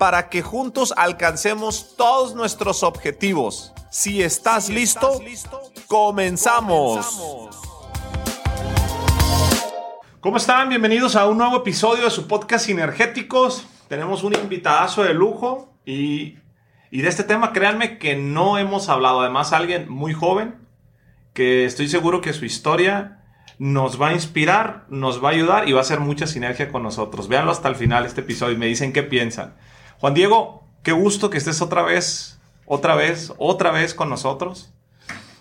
para que juntos alcancemos todos nuestros objetivos. Si estás, listo, comenzamos. ¿Cómo están? Bienvenidos a un nuevo episodio de su podcast Sinergéticos. Tenemos un invitadazo de lujo y, y de este tema, créanme que no hemos hablado. Además, alguien muy joven que estoy seguro que su historia nos va a inspirar, nos va a ayudar y va a hacer mucha sinergia con nosotros. Véanlo hasta el final este episodio y me dicen qué piensan. Juan Diego, qué gusto que estés otra vez, otra vez, otra vez con nosotros.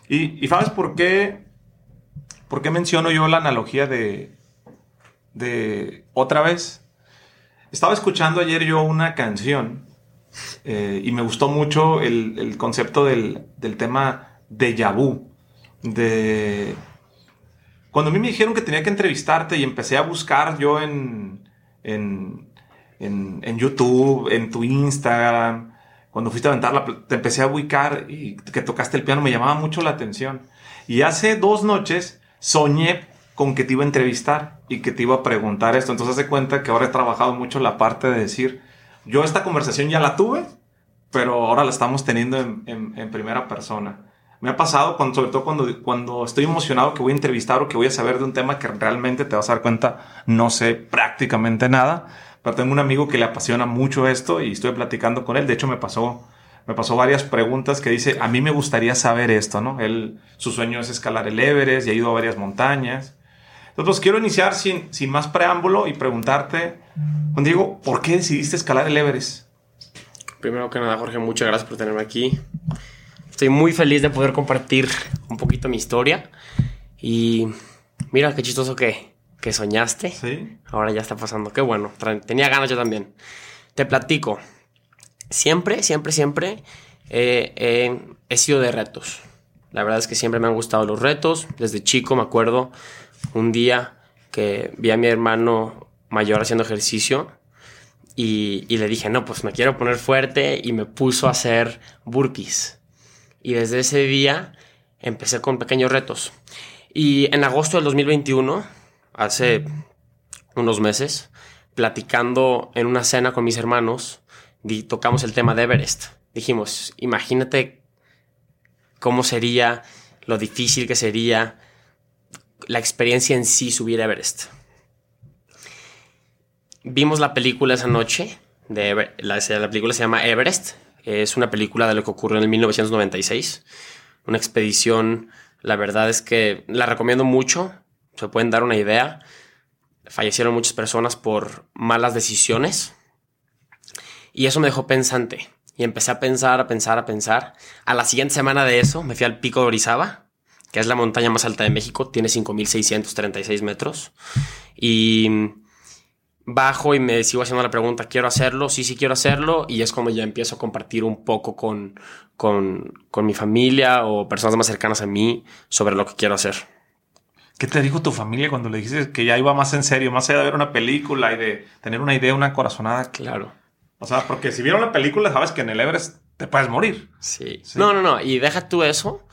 Y, ¿sabes por qué? ¿Por qué menciono yo la analogía de, de otra vez? Estaba escuchando ayer yo una canción eh, y me gustó mucho el, concepto del, del tema de vu, de cuando a mí me dijeron que tenía que entrevistarte y empecé a buscar yo en, en, en, YouTube, en tu Instagram, cuando fuiste a aventarla, te empecé a ubicar y que tocaste el piano, me llamaba mucho la atención. Y hace dos noches soñé con que te iba a entrevistar y que te iba a preguntar esto. Entonces, hace cuenta que ahora he trabajado mucho la parte de decir, yo esta conversación ya la tuve, pero ahora la estamos teniendo en, en primera persona. Me ha pasado, cuando, sobre todo cuando, cuando estoy emocionado que voy a entrevistar o que voy a saber de un tema que realmente te vas a dar cuenta, no sé prácticamente nada, tengo un amigo que le apasiona mucho esto y estoy platicando con él. De hecho, me pasó, me pasó varias preguntas que dice, a mí me gustaría saber esto, ¿no? Él, su sueño es escalar el Everest y ha ido a varias montañas. Entonces, quiero iniciar sin, sin más preámbulo y preguntarte, Juan Diego, ¿por qué decidiste escalar el Everest? Primero que nada, Jorge, muchas gracias por tenerme aquí. Estoy muy feliz de poder compartir un poquito mi historia. Y mira qué chistoso que, que soñaste. Sí. Ahora ya está pasando. Qué bueno. Tenía ganas yo también. Te platico. Siempre, siempre, siempre he sido de retos. La verdad es que siempre me han gustado los retos. Desde chico me acuerdo un día que vi a mi hermano mayor haciendo ejercicio y, y, le dije, no, pues me quiero poner fuerte y me puso a hacer burpees. Y desde ese día empecé con pequeños retos. Y en agosto del 2021, hace unos meses, platicando en una cena con mis hermanos, tocamos el tema de Everest. Dijimos, imagínate cómo sería, lo difícil que sería la experiencia en sí subir Everest. Vimos la película esa noche, de la, la película se llama Everest, es una película de lo que ocurrió en el 1996. Una expedición, la verdad es que la recomiendo mucho. Se pueden dar una idea. Fallecieron muchas personas por malas decisiones. Y eso me dejó pensante. Y empecé a pensar, a pensar, a pensar. A la siguiente semana de eso me fui al pico de Orizaba, que es la montaña más alta de México. Tiene 5.636 metros. Y bajo y me sigo haciendo la pregunta, ¿quiero hacerlo? Sí, sí quiero hacerlo. Y es como ya empiezo a compartir un poco con, con, con mi familia o personas más cercanas a mí sobre lo que quiero hacer. ¿Qué te dijo tu familia cuando le dijiste que ya iba más en serio, más allá de ver una película y de tener una idea, una corazonada? Claro. O sea, porque si vieron la película, sabes que en el Everest te puedes morir. Sí. No, no, no. Y deja tú eso.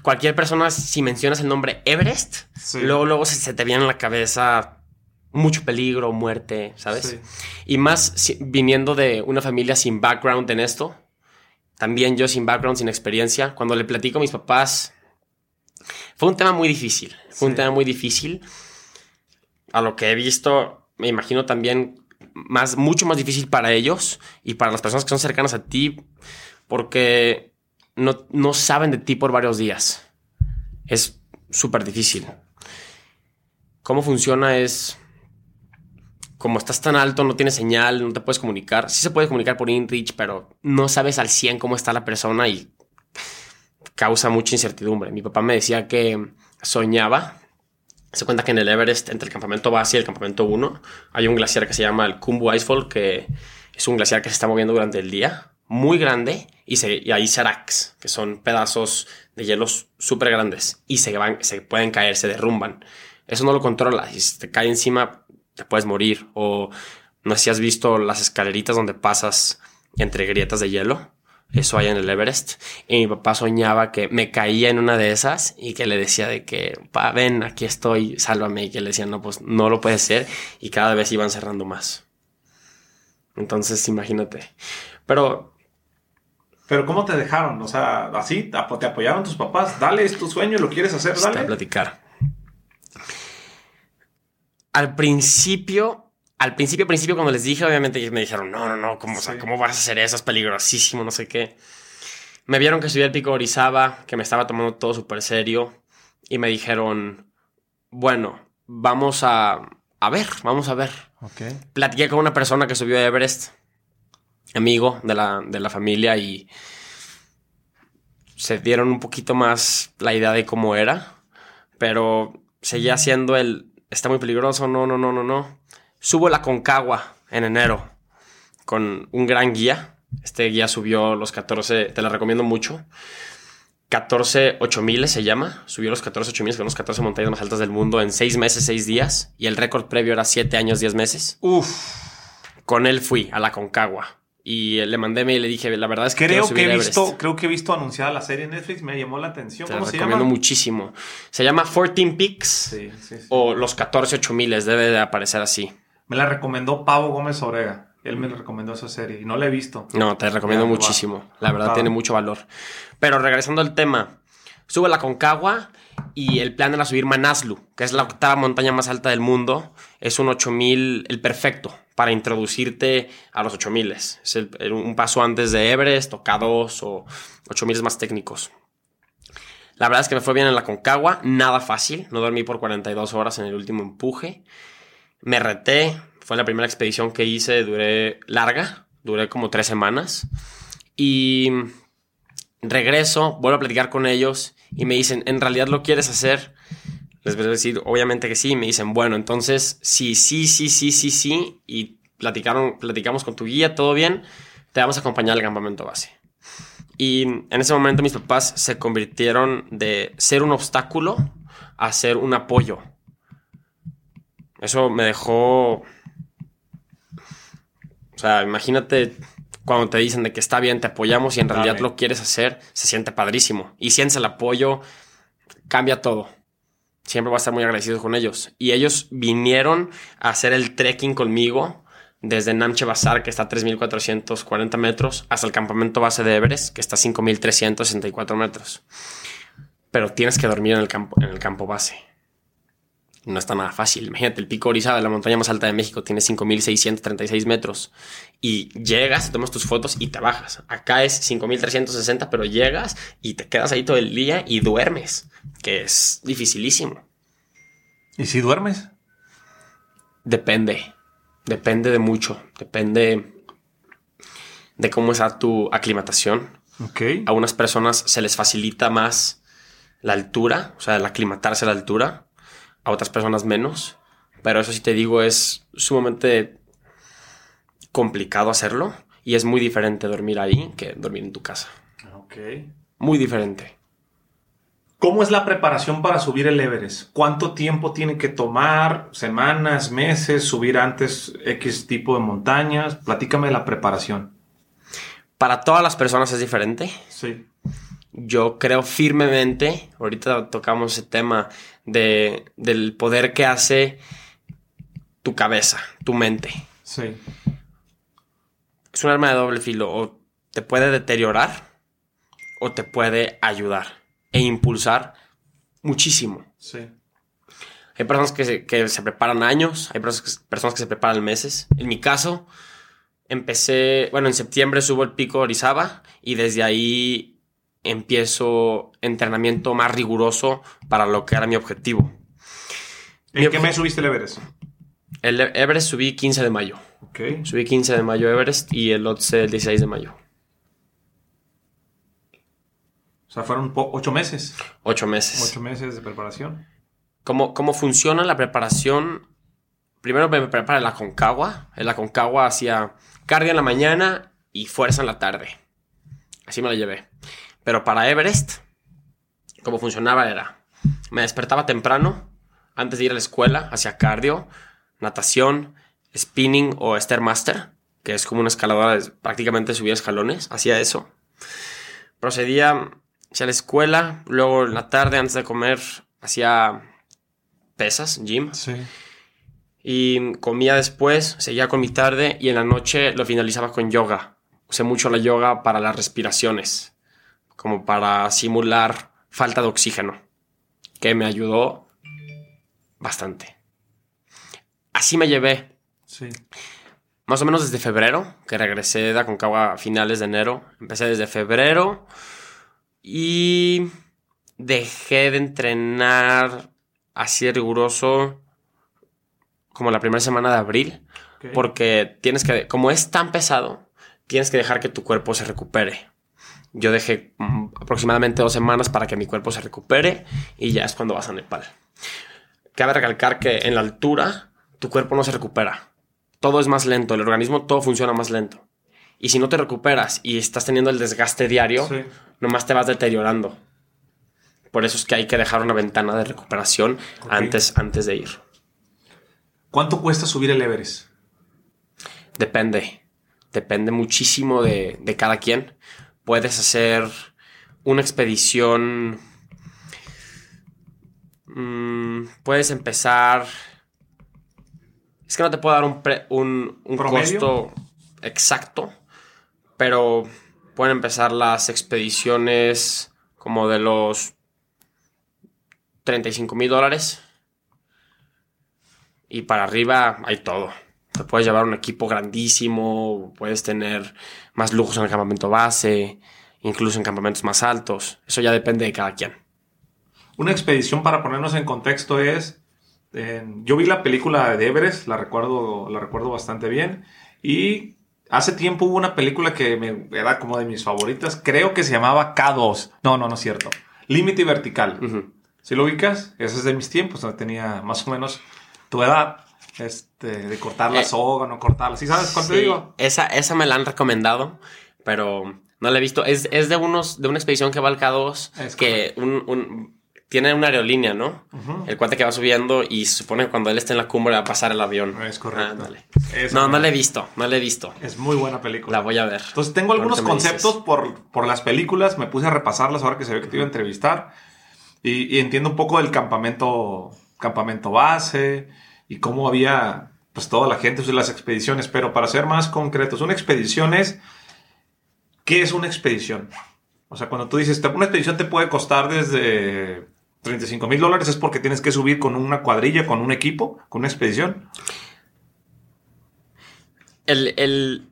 Cualquier persona, si mencionas el nombre Everest, luego, luego se, se, te viene en la cabeza mucho peligro, muerte, ¿sabes? Y más viniendo de una familia sin background en esto, también yo sin background, sin experiencia, cuando le platico a mis papás, fue un tema muy difícil, fue un tema muy difícil. A lo que he visto, me imagino también más, mucho más difícil para ellos y para las personas que son cercanas a ti, porque no, no saben de ti por varios días. Es súper difícil. ¿Cómo funciona? Es como estás tan alto, no tienes señal, no te puedes comunicar. Sí se puede comunicar por InReach, pero no sabes al 100 cómo está la persona y causa mucha incertidumbre. Mi papá me decía que soñaba Se cuenta que en el Everest, entre el campamento base y el campamento 1, hay un glaciar que se llama el Kumbu Icefall, que es un glaciar que se está moviendo durante el día, muy grande, y, se, y hay seracs, que son pedazos de hielos súper grandes, y se, van, se pueden caer, se derrumban. Eso no lo controla. Si te cae encima, te puedes morir. O no sé si has visto las escaleritas donde pasas entre grietas de hielo. Eso hay en el Everest. Y mi papá soñaba que me caía en una de esas y que le decía de que, pa, ven, aquí estoy, sálvame. Y que le decía, no, pues no lo puede ser. Y cada vez iban cerrando más. Entonces, imagínate. Pero pero ¿cómo te dejaron? O sea, así, te apoyaron tus papás. Dale, es tu sueño, lo quieres hacer, dale. a platicar. Al principio, al principio, principio, cuando les dije, obviamente me dijeron, no, no, no, ¿cómo, ¿cómo vas a hacer eso? Es peligrosísimo, no sé qué. Me vieron que subí al pico Orizaba, que me estaba tomando todo súper serio. Y me dijeron, bueno, vamos a, a ver, vamos a ver. Okay. Platiqué con una persona que subió a Everest amigo de la, de la familia y se dieron un poquito más la idea de cómo era, pero seguía siendo el, está muy peligroso, no, no, no, no, no. Subo la Concagua en enero con un gran guía. Este guía subió los 14, te la recomiendo mucho. 14 8000 se llama. Subió los 14 8000, que son las 14 montañas más altas del mundo en 6 meses, 6 días. Y el récord previo era 7 años, 10 meses. Uf. Con él fui a la Concagua y le mandé y le dije, la verdad es que creo que he visto, creo que he visto anunciada la serie en Netflix, me llamó la atención. Te ¿Cómo se recomiendo muchísimo. Se llama 14 Peaks o los 14 8000, debe de aparecer así. Me la recomendó Pavo Gómez Orega. Él me recomendó esa serie y no la he visto. No, te recomiendo muchísimo. La verdad tiene mucho valor. Pero regresando al tema, sube la Concagua y el plan era subir Manaslu, que es la octava montaña más alta del mundo. Es un 8000, el perfecto para introducirte a los 8000. Es un paso antes de Everest o K2 o 8000 más técnicos. La verdad es que me fue bien en la Concagua, nada fácil. No dormí por 42 horas en el último empuje. Me reté, fue la primera expedición que hice, duré larga, duré como tres semanas. Y regreso, vuelvo a platicar con ellos y me dicen, ¿en realidad lo quieres hacer? Les voy a decir, obviamente que sí. Me dicen, bueno, entonces, sí, sí, sí, sí, sí, sí. Y platicaron, platicamos con tu guía, todo bien. Te vamos a acompañar al campamento base. Y en ese momento mis papás se convirtieron de ser un obstáculo a ser un apoyo. Eso me dejó... O sea, imagínate cuando te dicen de que está bien, te apoyamos y en realidad lo quieres hacer, se siente padrísimo. Y sientes el apoyo, cambia todo siempre voy a estar muy agradecido con ellos. Y ellos vinieron a hacer el trekking conmigo desde Namche Bazar, que está a 3.440 metros, hasta el campamento base de Everest, que está a 5.364 metros. Pero tienes que dormir en el campo, en el campo base. No está nada fácil. Imagínate, el pico Orizaba, la montaña más alta de México, tiene 5.636 metros. Y llegas, tomas tus fotos y te bajas. Acá es 5.360, pero llegas y te quedas ahí todo el día y duermes, que es dificilísimo. ¿Y si duermes? Depende. Depende de mucho. Depende de cómo está tu aclimatación. Okay. A unas personas se les facilita más la altura, o sea, el aclimatarse a la altura a otras personas menos. Pero eso sí te digo, es sumamente complicado hacerlo y es muy diferente dormir ahí que dormir en tu casa. Ok. Muy diferente. ¿Cómo es la preparación para subir el Everest? ¿Cuánto tiempo tiene que tomar? ¿Semanas, meses? ¿Subir antes X tipo de montañas? Platícame de la preparación. Para todas las personas es diferente. Sí. Yo creo firmemente, ahorita tocamos ese tema de, del poder que hace tu cabeza, tu mente. Sí. Es un arma de doble filo. O te puede deteriorar o te puede ayudar e impulsar muchísimo. Sí. Hay personas que se, que se preparan años, hay personas que, personas que se preparan meses. En mi caso, empecé, bueno, en septiembre subo el pico Orizaba y desde ahí empiezo entrenamiento más riguroso para lo que era mi objetivo. ¿En qué mes subiste el Everest? El Everest subí 15 de mayo. Ok. Subí 15 de mayo Everest y el Otse el 16 de mayo. O sea, fueron ocho meses. Ocho meses. Ocho meses de preparación. ¿Cómo, ¿Cómo funciona la preparación? Primero me prepara la Concagua. En la Concagua hacía cardio en la mañana y fuerza en la tarde. Así me la llevé. Pero para Everest, cómo funcionaba era, me despertaba temprano, antes de ir a la escuela, hacía cardio, natación, spinning o stairmaster, que es como una escaladora, prácticamente subía escalones, hacía eso. Procedía hacia la escuela, luego en la tarde, antes de comer, hacía pesas, gym. Sí. Y comía después, seguía con mi tarde y en la noche lo finalizaba con yoga. Usé mucho la yoga para las respiraciones como para simular falta de oxígeno, que me ayudó bastante. Así me llevé. Sí. Más o menos desde febrero, que regresé de Aconcagua a finales de enero. Empecé desde febrero y dejé de entrenar así de riguroso como la primera semana de abril. Porque tienes que, como es tan pesado, tienes que dejar que tu cuerpo se recupere. Yo dejé mm, aproximadamente dos semanas para que mi cuerpo se recupere y ya es cuando vas a Nepal. Cabe recalcar que en la altura tu cuerpo no se recupera. Todo es más lento, el organismo todo funciona más lento. Y si no te recuperas y estás teniendo el desgaste diario, Sí. nomás te vas deteriorando. Por eso es que hay que dejar una ventana de recuperación antes, antes de ir. ¿Cuánto cuesta subir el Everest? Depende. Depende muchísimo de, de cada quien. Puedes hacer una expedición. mm, puedes empezar. Es que no te puedo dar un, pre- un, costo exacto. Pero pueden empezar las expediciones como de los 35 mil dólares. Y para arriba hay todo. Te puedes llevar un equipo grandísimo, puedes tener más lujos en el campamento base, incluso en campamentos más altos. Eso ya depende de cada quien. Una expedición para ponernos en contexto es. eh, yo vi la película de Everest, la recuerdo, la recuerdo bastante bien. Y hace tiempo hubo una película que me, era como de mis favoritas. Creo que se llamaba K2. No, no, no es cierto. Límite vertical. Si lo ubicas, ese es de mis tiempos. tenía más o menos tu edad. Este, de cortar la Eh, soga, no cortarla. ¿Sí sabes cuál te Sí, digo? Esa, esa me la han recomendado, pero no la he visto. Es, es de unos de una expedición que va al K2, Es que un, un- tiene una aerolínea, ¿no? El cuate que va subiendo y se supone que cuando él esté en la cumbre va a pasar el avión. Es correcto. No, no la he visto, no la he visto. Es muy buena película. La voy a ver. Entonces tengo algunos conceptos por, por las películas, me puse a repasarlas ahora que se ve que te iba a entrevistar y, y entiendo un poco del campamento, campamento base y cómo había pues toda la gente de las expediciones, pero para ser más concretos, una expedición es, ¿qué es una expedición? O sea, cuando tú dices, una expedición te puede costar desde 35 mil dólares, es porque tienes que subir con una cuadrilla, con un equipo, con una expedición. El, el-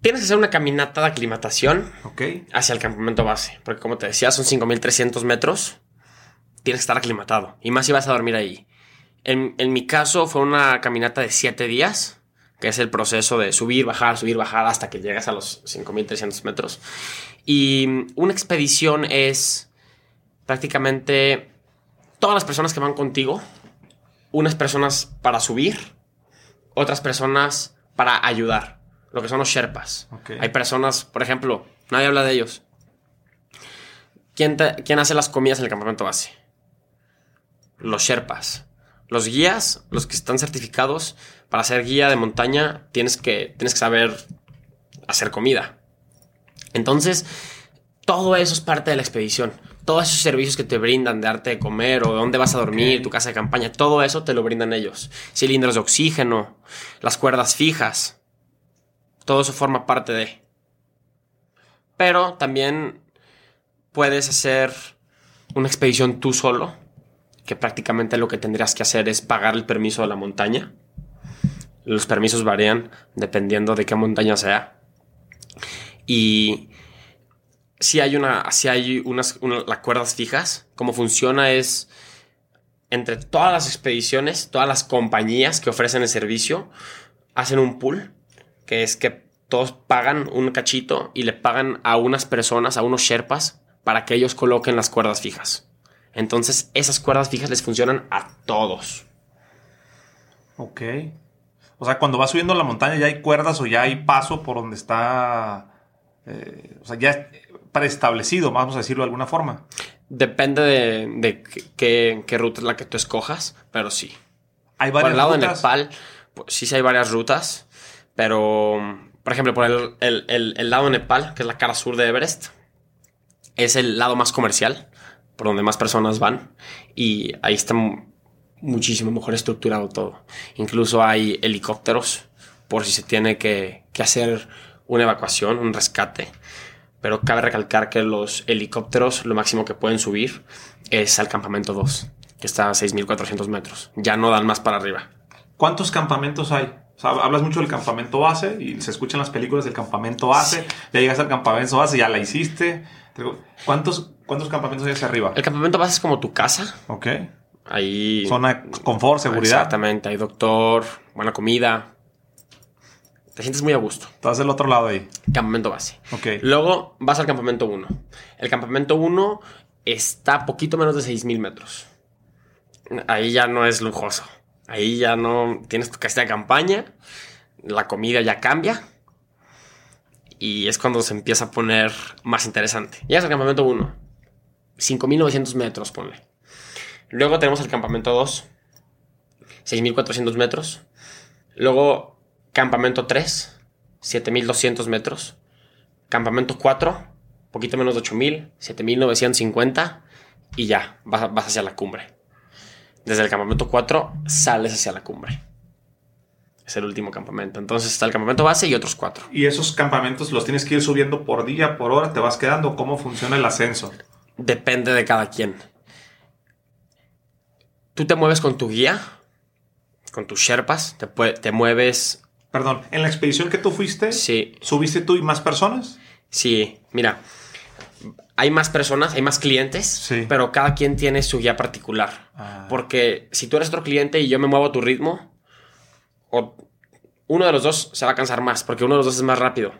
Tienes que hacer una caminata de aclimatación ¿Ok? hacia el campamento base. Porque como te decía, son 5.300 metros. Tienes que estar aclimatado. Y más si vas a dormir ahí. En, en mi caso fue una caminata de 7 días. Que es el proceso de subir, bajar, subir, bajar hasta que llegas a los 5.300 metros. Y una expedición es prácticamente todas las personas que van contigo. Unas personas para subir. Otras personas para ayudar. Lo que son los Sherpas. Hay personas, por ejemplo, nadie habla de ellos. ¿Quién, te- quién hace las comidas en el campamento base? Los Sherpas. Los guías, los que están certificados para ser guía de montaña, tienes que, tienes que saber hacer comida. Entonces, todo eso es parte de la expedición. Todos esos servicios que te brindan de darte de comer o dónde vas a dormir, tu casa de campaña, todo eso te lo brindan ellos. Cilindros de oxígeno, las cuerdas fijas. Todo eso forma parte de. Pero también puedes hacer una expedición tú solo, que prácticamente lo que tendrías que hacer es pagar el permiso de la montaña. Los permisos varían dependiendo de qué montaña sea. Y si hay una, si hay unas, cuerdas fijas, cómo funciona es entre todas las expediciones, todas las compañías que ofrecen el servicio, hacen un pool, que es que todos pagan un cachito y le pagan a unas personas, a unos sherpas, para que ellos coloquen las cuerdas fijas. Entonces, esas cuerdas fijas les funcionan a todos. Ok. O sea, cuando vas subiendo la montaña ya hay cuerdas o ya hay paso por donde está... eh, o sea, ya es preestablecido, vamos a decirlo de alguna forma. Depende de, de qué- ruta es la que tú escojas, pero sí. Hay Por varias el lado de rutas. Nepal, pues, sí, sí hay varias rutas, pero, por ejemplo, por el, el- el- el lado de Nepal, que es la cara sur de Everest, es el lado más comercial, por donde más personas van, y ahí está mu- muchísimo mejor estructurado todo. Incluso hay helicópteros por si se tiene que, que hacer una evacuación, un rescate. Pero cabe recalcar que los helicópteros lo máximo que pueden subir es al campamento 2, que está a 6.400 metros. Ya no dan más para arriba. ¿Cuántos campamentos hay? O sea, hablas mucho del campamento base y se escuchan las películas del campamento base. Ya llegas al campamento base, ya la hiciste. ¿Cuántos, cuántos campamentos hay hacia arriba? El campamento base es como tu casa. Ok. Ahí... Zona confort, seguridad. Exactamente. Hay doctor, buena comida. Te sientes muy a gusto. Estás del otro lado ahí. Campamento base. Ok. Luego vas al campamento 1. El campamento 1 está poquito menos de 6.000 metros. Ahí ya no es lujoso. Ahí ya no tienes tu casita de campaña. La comida ya cambia. Y es cuando se empieza a poner más interesante. Llegas al campamento 1. 5.900 metros, ponle. Luego tenemos el campamento 2. 6.400 metros. Luego campamento 3. 7.200 metros. Campamento 4, poquito menos de 8000, 7950 y ya, vas, vas hacia la cumbre. Desde el campamento 4 sales hacia la cumbre. Es el último campamento. Entonces está el campamento base y otros cuatro. Y esos campamentos los tienes que ir subiendo por día, por hora, te vas quedando. ¿Cómo funciona el ascenso? Depende de cada quien. Tú te mueves con tu guía, con tus sherpas, te, te mueves. Perdón, en la expedición que tú fuiste, Sí, ¿subiste tú y más personas? sí, mira. Hay más personas, hay más clientes, Sí. pero cada quien tiene su guía particular. Ah. Porque si tú eres otro cliente y yo me muevo a tu ritmo, o uno de los dos se va a cansar más, porque uno de los dos es más rápido.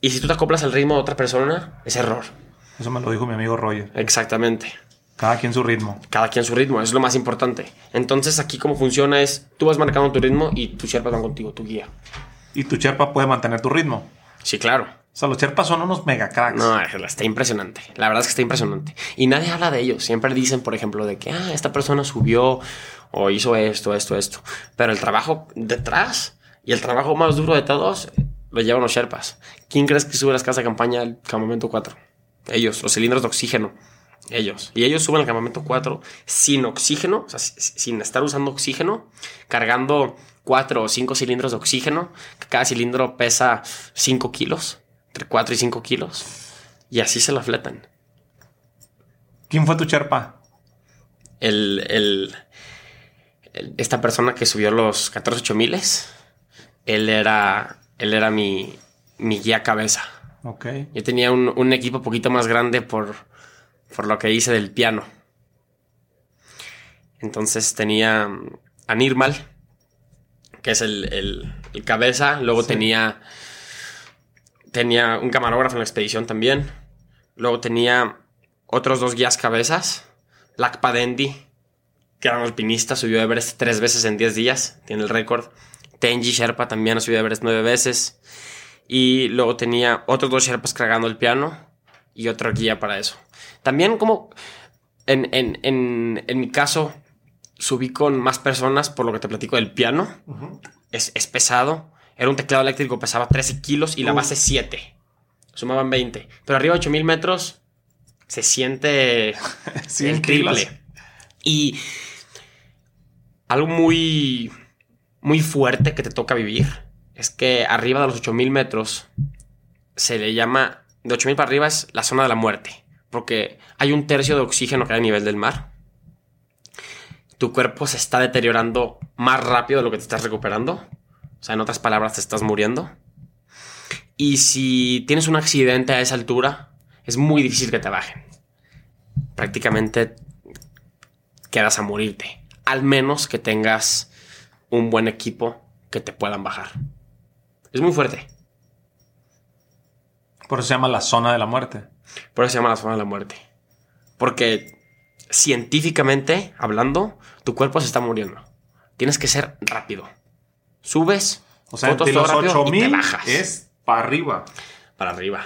Y si tú te acoplas al ritmo de otra persona, es error. Eso me lo dijo mi amigo Roger. Exactamente. Cada quien su ritmo. Cada quien su ritmo, eso es lo más importante. Entonces aquí cómo funciona es, tú vas marcando tu ritmo y tus sherpas van contigo, tu guía. Y tu Sherpa puede mantener tu ritmo. Sí, claro. O sea, los Sherpas son unos mega cracks. No, está impresionante. La verdad es que está impresionante. Y nadie habla de ellos. Siempre dicen, por ejemplo, de que ah, esta persona subió o hizo esto, esto, esto. Pero el trabajo detrás y el trabajo más duro de todos lo llevan los Sherpas. ¿Quién crees que sube las casas de campaña al campamento 4? Ellos, los cilindros de oxígeno. Ellos. Y ellos suben al campamento 4 sin oxígeno, o sea, si- sin estar usando oxígeno, cargando 4 o 5 cilindros de oxígeno, cada cilindro pesa 5 kilos, entre 4 y 5 kilos. Y así se la fletan. ¿Quién fue tu Sherpa? El- el- esta persona que subió los 14 8000, él era, él era mi, mi guía cabeza. Ok. Yo tenía un, un equipo poquito más grande por, por lo que hice del piano. Entonces tenía mm, a Nirmal, que es el, el- el cabeza. Luego Sí. tenía, tenía un camarógrafo en la expedición también. Luego tenía otros dos guías cabezas. Lakpa Dendi, que era un alpinista, subió a Everest tres veces en 10 días. Tiene el récord. Tenji Sherpa también ha subido a Everest nueve veces. Y luego tenía otros dos Sherpas cargando el piano y otra guía para eso. También como en, en- en- en mi caso subí con más personas por lo que te platico del piano. Es, es pesado. Era un teclado eléctrico, pesaba 13 kilos y la base 7. Sumaban 20. Pero arriba de 8000 metros se siente el triple. kilos. Y algo muy, muy fuerte que te toca vivir es que arriba de los 8000 metros se le llama, de 8000 para arriba es la zona de la muerte, porque hay un tercio de oxígeno que hay a nivel del mar. Tu cuerpo se está deteriorando más rápido de lo que te estás recuperando. O sea, en otras palabras, te estás muriendo. Y si tienes un accidente a esa altura, es muy difícil que te bajen. Prácticamente quedas a morirte. Al menos que tengas un buen equipo que te puedan bajar. Es muy fuerte. Por eso se llama la zona de la muerte. Por eso se llama la zona de la muerte. Porque científicamente hablando, tu cuerpo se está muriendo. Tienes que ser rápido. Subes, O sea, fotos de los rápido y te 8000 bajas. es para arriba. para arriba.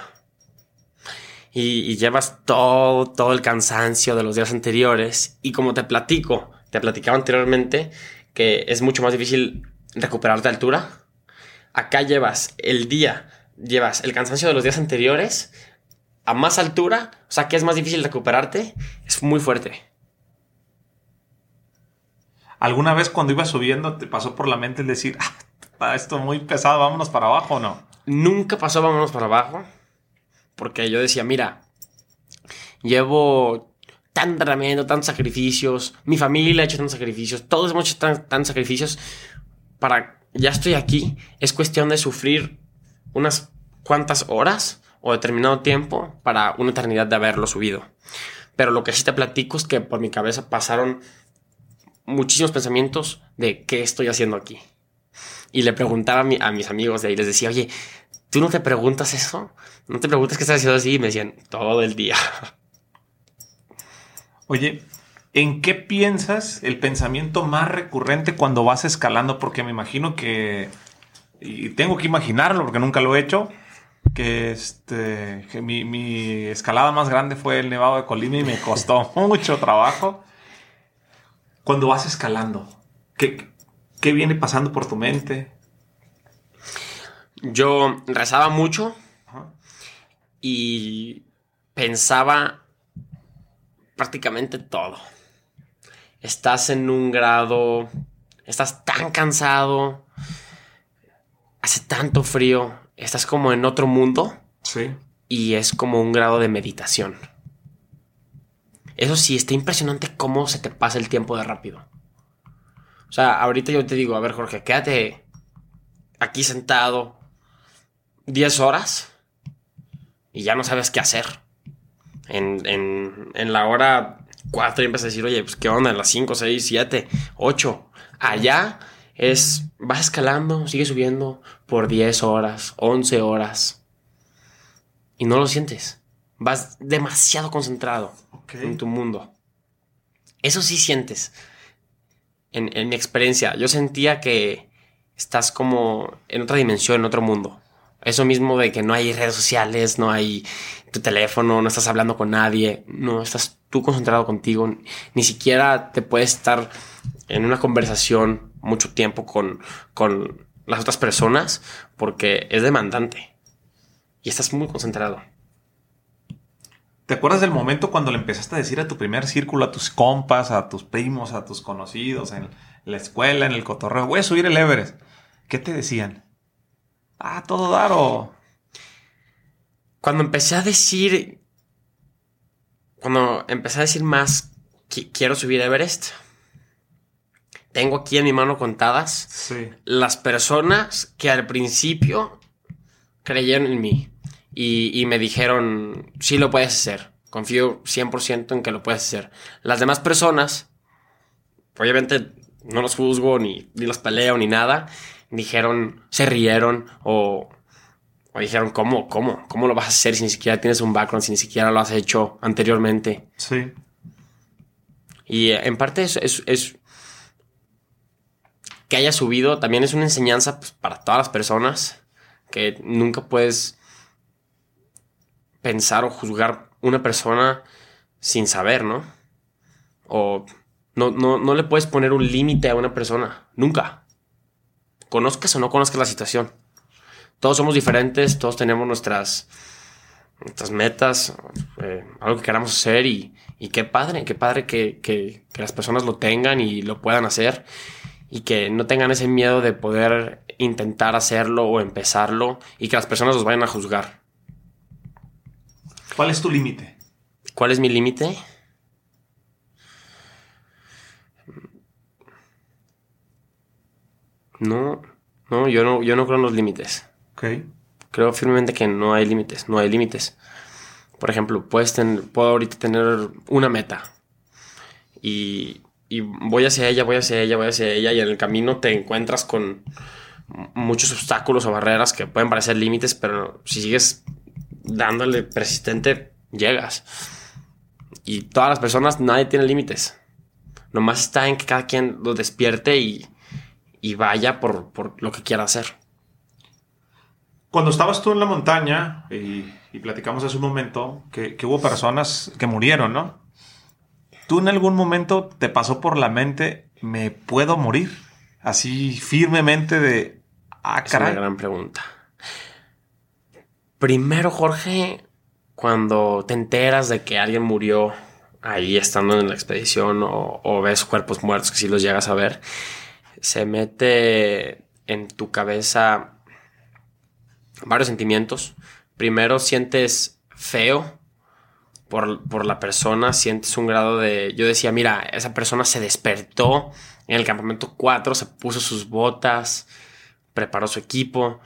Y, y llevas todo, todo el cansancio de los días anteriores. Y como te platico, te platicaba anteriormente que es mucho más difícil recuperarte de altura. Acá llevas el día, llevas el cansancio de los días anteriores a más altura. O sea que es más difícil recuperarte. Es muy fuerte. ¿Alguna vez cuando ibas subiendo te pasó por la mente el decir, ah, está esto muy pesado, vámonos para abajo o no? Nunca pasó vámonos para abajo. Porque yo decía, mira, llevo tan entrenamiento, tantos sacrificios. Mi familia ha hecho tantos sacrificios. Todos hemos hecho tan- tantos sacrificios. Para, ya estoy aquí. Es cuestión de sufrir unas cuantas horas o determinado tiempo para una eternidad de haberlo subido. Pero lo que sí te platico es que por mi cabeza pasaron muchísimos pensamientos de qué estoy haciendo aquí. Y le preguntaba a, mi- a mis amigos de ahí, les decía, oye, ¿tú no te preguntas eso? ¿No te preguntas qué estás haciendo así? Y me decían, todo el día. Oye, ¿en qué piensas el pensamiento más recurrente cuando vas escalando? Porque me imagino que, y tengo que imaginarlo porque nunca lo he hecho, que, este, que mi, mi escalada más grande fue el Nevado de Colima y me costó mucho trabajo. Cuando vas escalando, ¿qué, qué viene pasando por tu mente? Yo rezaba mucho y pensaba prácticamente todo. Estás en un grado, estás tan cansado, hace tanto frío, estás como en otro mundo Sí. y es como un grado de meditación. Eso sí, está impresionante cómo se te pasa el tiempo de rápido. O sea, ahorita yo te digo, a ver Jorge, quédate aquí sentado 10 horas y ya no sabes qué hacer. En, en- en la hora 4 empiezas a decir, oye, pues qué onda, en las 5, 6, 7, 8. Allá es, vas escalando, sigue subiendo por 10 horas, 11 horas y no lo sientes. Vas demasiado concentrado Ok. en tu mundo. Eso sí sientes. En, en mi experiencia, yo sentía que estás como en otra dimensión, en otro mundo. Eso mismo de que no hay redes sociales, no hay tu teléfono, no estás hablando con nadie, no estás tú concentrado contigo, ni siquiera te puedes estar en una conversación mucho tiempo con, con las otras personas porque es demandante y estás muy concentrado. ¿Te acuerdas del momento cuando le empezaste a decir a tu primer círculo, a tus compas, a tus primos, a tus conocidos, en la escuela, en el cotorreo, voy a subir el Everest? ¿Qué te decían? Ah, todo dar o... Cuando empecé a decir. Cuando empecé a decir más quiero subir Everest. Tengo aquí en mi mano contadas Sí. las personas que al principio creyeron en mí y, y me dijeron, sí lo puedes hacer. Confío 100% en que lo puedes hacer. Las demás personas, obviamente no los juzgo ni, ni los peleo ni nada, dijeron, se rieron o, o dijeron, ¿cómo, cómo, cómo lo vas a hacer si ni siquiera tienes un background, si ni siquiera lo has hecho anteriormente? Sí. Y eh, en parte es, es- es que haya subido, también es una enseñanza pues, para todas las personas que nunca puedes pensar o juzgar una persona sin saber, ¿no? O no, no, no le puedes poner un límite a una persona, nunca. Conozcas o no conozcas la situación. Todos somos diferentes, todos tenemos nuestras, nuestras metas, eh, algo que queramos hacer y, y qué padre, qué padre que, que- que las personas lo tengan y lo puedan hacer y que no tengan ese miedo de poder intentar hacerlo o empezarlo y que las personas los vayan a juzgar. ¿Cuál es tu límite? ¿Cuál es mi límite? No, no, yo no, yo no creo en los límites. Ok. Creo firmemente que no hay límites, no hay límites. Por ejemplo, puedes ten- puedo ahorita tener una meta y, y voy hacia ella, voy hacia ella, voy hacia ella y en el camino te encuentras con muchos obstáculos o barreras que pueden parecer límites, pero si sigues dándole persistente, llegas. Y todas las personas, nadie tiene límites. Nomás está en que cada quien lo despierte y, y vaya por, por lo que quiera hacer. Cuando estabas tú en la montaña, y, y platicamos hace un momento, que, que hubo personas que murieron, ¿no? ¿Tú en algún momento te pasó por la mente, me puedo morir? Así firmemente de, ah, Es una gran pregunta. Primero, Jorge, cuando te enteras de que alguien murió ahí estando en la expedición o, o ves cuerpos muertos que si los llegas a ver, se mete en tu cabeza varios sentimientos. Primero sientes feo por, por la persona, sientes un grado de... Yo decía, mira, esa persona se despertó en el campamento 4, se puso sus botas, preparó su equipo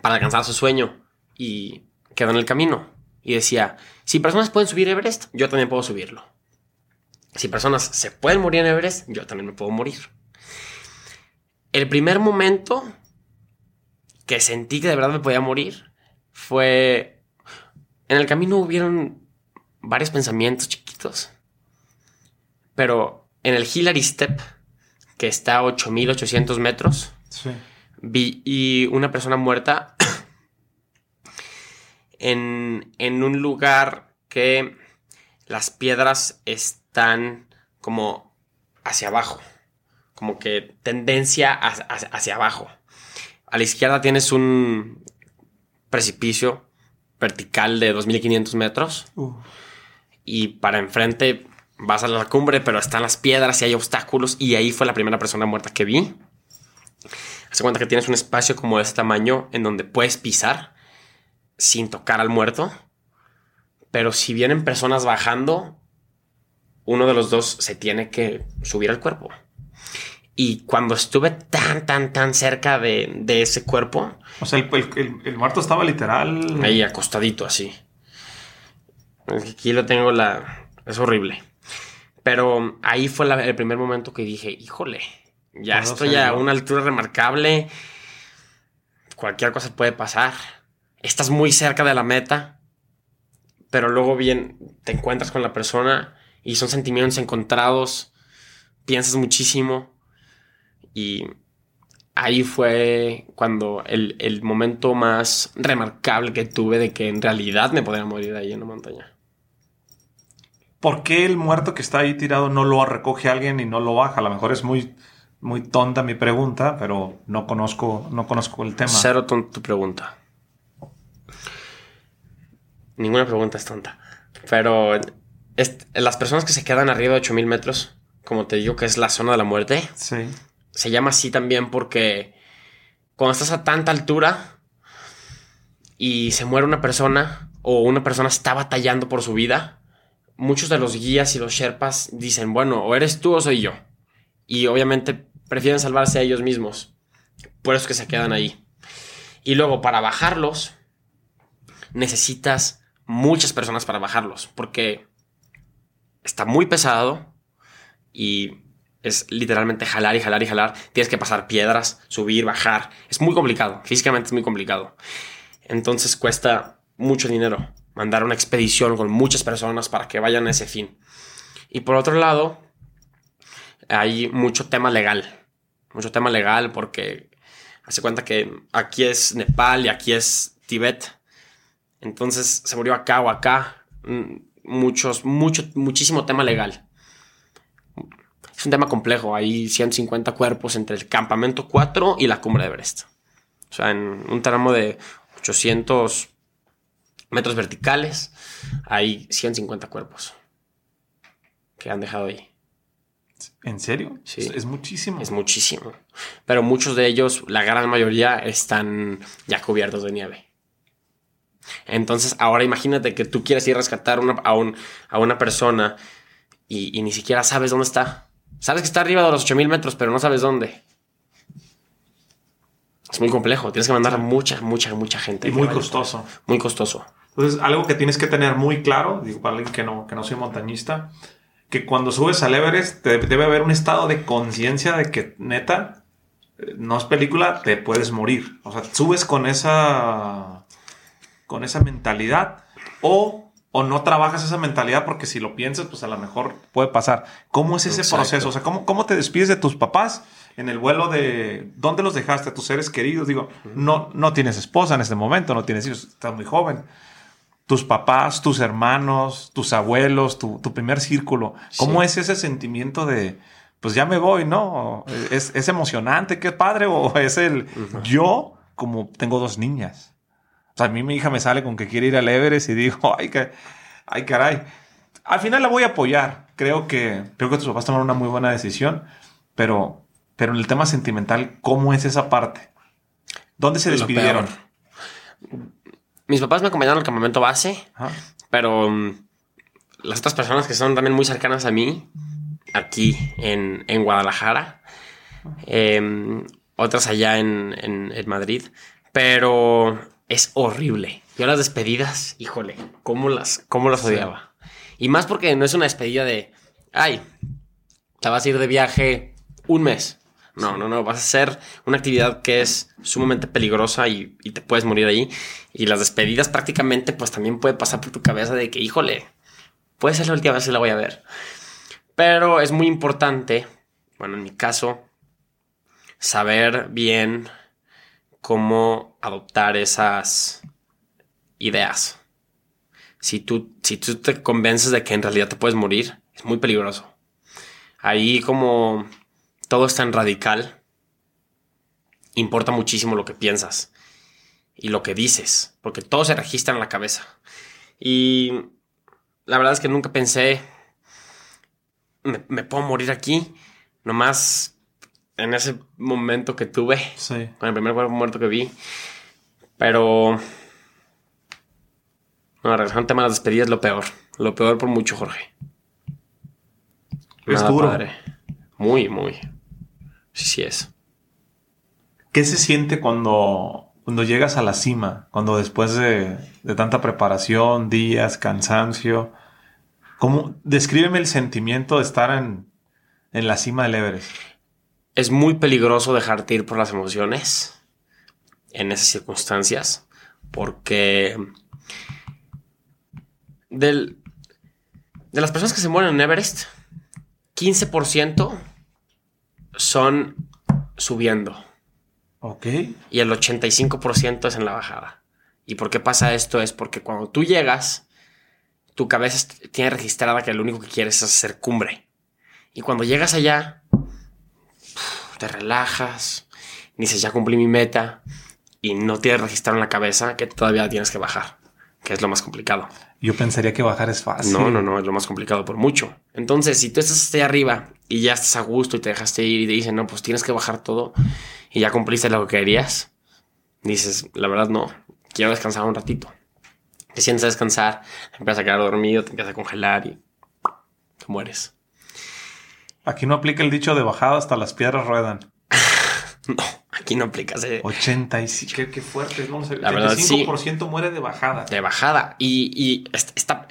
para alcanzar su sueño y quedó en el camino. Y decía, si personas pueden subir Everest, yo también puedo subirlo. Si personas se pueden morir en Everest, yo también me puedo morir. El primer momento que sentí que de verdad me podía morir fue... En el camino hubieron varios pensamientos chiquitos. Pero en el Hillary Step, que está a 8800 metros, Sí. vi y una persona muerta en, en un lugar que las piedras están como hacia abajo, como que tendencia hacia, abajo. A la izquierda tienes un precipicio vertical de 2500 metros Uh, y para enfrente vas a la cumbre, pero están las piedras y hay obstáculos y ahí fue la primera persona muerta que vi. Hace cuenta que tienes un espacio como de este tamaño en donde puedes pisar sin tocar al muerto, pero si vienen personas bajando, uno de los dos se tiene que subir al cuerpo. Y cuando estuve tan, tan, tan cerca de, de ese cuerpo, O sea, el, el- el- muerto estaba literal. Ahí acostadito así. Aquí lo tengo la... Es horrible. Pero ahí fue la- el primer momento que dije, híjole, ya estoy a una altura remarcable. Cualquier cosa puede pasar. Estás muy cerca de la meta. Pero luego bien te encuentras con la persona y son sentimientos encontrados. Piensas muchísimo. Y ahí fue cuando el, el momento más remarcable que tuve de que en realidad me podía morir ahí en la montaña. ¿Por qué el muerto que está ahí tirado no lo recoge alguien y no lo baja? A lo mejor es muy, muy tonta mi pregunta, pero no conozco, no conozco el tema. Cero ton- tu pregunta. Ninguna pregunta es tonta. Pero las personas que se quedan arriba de 8000 metros, como te digo que es la zona de la muerte, Sí. Se llama así también porque cuando estás a tanta altura y se muere una persona o una persona está batallando por su vida, muchos de los guías y los sherpas dicen, bueno, o eres tú o soy yo. Y obviamente prefieren salvarse a ellos mismos. Por eso es que se quedan ahí. Y luego para bajarlos, necesitas muchas personas para bajarlos, porque está muy pesado y es literalmente jalar y jalar y jalar. Tienes que pasar piedras, subir, bajar. Es muy complicado. Físicamente es muy complicado. Entonces cuesta mucho dinero mandar una expedición con muchas personas para que vayan a ese fin. Y por otro lado, hay mucho tema legal. Mucho tema legal porque hace cuenta que aquí es Nepal y aquí es Tibet. Entonces se murió acá o acá. Mm, Muchos, mucho, muchísimo tema legal. Es un tema complejo. Hay 150 cuerpos entre el campamento 4 y la cumbre de Everest. O sea, en un tramo de 800 metros verticales hay 150 cuerpos que han dejado ahí. ¿En serio? Sí. Es, muchísimo. Es muchísimo. Pero muchos de ellos, la gran mayoría, están ya cubiertos de nieve. Entonces, ahora imagínate que tú quieres ir a rescatar una- a, un- a una persona y, y ni siquiera sabes dónde está. Sabes que está arriba de los 8000 metros, pero no sabes dónde. Es muy complejo. Tienes que mandar a mucha, mucha, mucha gente. y muy costoso. Muy costoso. Entonces, algo que tienes que tener muy claro, digo, para alguien que no, que no soy montañista, que cuando subes al Everest te- debe haber un estado de conciencia de que neta, eh, no es película, te puedes morir. O sea, subes con esa, con esa mentalidad o o no trabajas esa mentalidad porque si lo piensas, pues a lo mejor puede pasar. ¿Cómo es ese Exacto. proceso? O sea, ¿cómo, ¿cómo te despides de tus papás en el vuelo de... ¿Dónde los dejaste? A tus seres queridos. Digo, no, no tienes esposa en este momento, no tienes hijos, estás muy joven. Tus papás, tus hermanos, tus abuelos, tu, tu primer círculo. ¿Cómo Sí. es ese sentimiento de, pues ya me voy, ¿no? ¿Es, es emocionante, qué padre? ¿O es el yo como tengo dos niñas? O sea, a mí mi hija me sale con que quiere ir al Everest y digo, ay, ca- ay caray. Al final la voy a apoyar. Creo que, creo que tus papás tomaron una muy buena decisión, pero, pero en el tema sentimental, ¿cómo es esa parte? ¿Dónde se despidieron? Mis papás me acompañaron al campamento base, Ajá. pero mm, las otras personas que son también muy cercanas a mí, aquí en, en Guadalajara, em, otras allá en, en- en Madrid, pero es horrible. Yo las despedidas, híjole, cómo las, cómo las odiaba. Y más porque no es una despedida de, ay, te vas a ir de viaje un mes. No, no, no, vas a hacer una actividad que es sumamente peligrosa y, y te puedes morir ahí. Y las despedidas prácticamente pues también puede pasar por tu cabeza de que, híjole, puede ser la última vez que la voy a ver. Pero es muy importante, bueno, en mi caso, saber bien cómo adoptar esas ideas. Si tú, si tú te convences de que en realidad te puedes morir, es muy peligroso. Ahí como todo es tan radical, importa muchísimo lo que piensas y lo que dices, porque todo se registra en la cabeza. Y la verdad es que nunca pensé, me, me puedo morir aquí, nomás en ese momento que tuve, Sí. con el primer cuerpo muerto que vi. Pero. No, regresando al tema de las despedidas, lo peor. Lo peor por mucho, Jorge. Es Nada duro. padre. Muy, muy. Sí, sí es. ¿Qué se siente cuando, cuando llegas a la cima? Cuando después de, de tanta preparación, días, cansancio. ¿Cómo? Descríbeme el sentimiento de estar en, en la cima del Everest. Es muy peligroso dejarte ir por las emociones en esas circunstancias. Porque. Del, de las personas que se mueren en Everest, 15% son subiendo. Ok. y el 85% es en la bajada. ¿Y por qué pasa esto? Es porque cuando tú llegas, tu cabeza tiene registrada que lo único que quieres es hacer cumbre. Y cuando llegas allá, te relajas, dices, ya cumplí mi meta, y no tienes registrado en la cabeza que todavía tienes que bajar, que es lo más complicado. Yo pensaría que bajar es fácil. No, no, no, es lo más complicado por mucho. Entonces, si tú estás hasta allá arriba y ya estás a gusto y te dejaste ir y te dicen, no, pues tienes que bajar todo y ya cumpliste lo que querías, dices, la verdad no, quiero descansar un ratito. Te sientes a descansar, te empiezas a quedar dormido, te empiezas a congelar y te mueres. Aquí no aplica el dicho de bajada hasta las piedras ruedan. No, aquí no aplicas eh, 85. Qué, qué fuerte, ¿no? Sí. 85% muere de bajada. de bajada. Y, y est- está,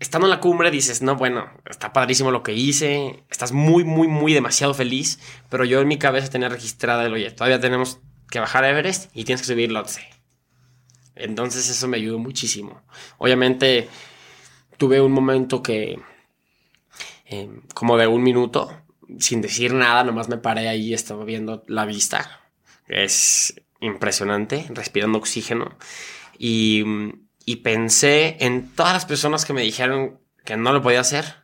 estando en la cumbre dices, no, bueno, está padrísimo lo que hice, estás muy, muy, muy demasiado feliz, pero yo en mi cabeza tenía registrada el, oye, todavía tenemos que bajar a Everest y tienes que subir Lhotse. Entonces eso me ayudó muchísimo. Obviamente tuve un momento que, eh, como de un minuto, sin decir nada, nomás me paré ahí y estaba viendo la vista. Es impresionante, respirando oxígeno. Y, y pensé en todas las personas que me dijeron que no lo podía hacer,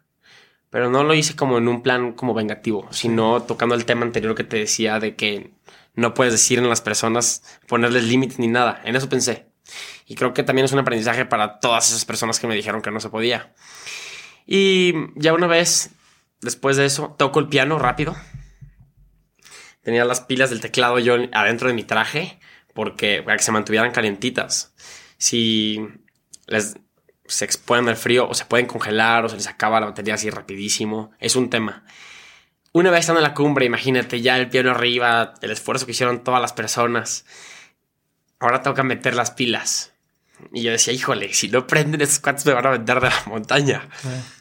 pero no lo hice como en un plan como vengativo, sino tocando el tema anterior que te decía de que no puedes decir en las personas, ponerles límites ni nada. En eso pensé. Y creo que también es un aprendizaje para todas esas personas que me dijeron que no se podía. Y ya una vez, después de eso, toco el piano rápido. Tenía las pilas del teclado yo adentro de mi traje porque para que se mantuvieran calientitas. Si les se exponen al frío o se pueden congelar o se les acaba la batería así rapidísimo, es un tema. Una vez estando en la cumbre, imagínate ya el piano arriba, el esfuerzo que hicieron todas las personas. Ahora toca meter las pilas. Y yo decía, híjole, si no prenden esos cuantos me van a vender de la montaña.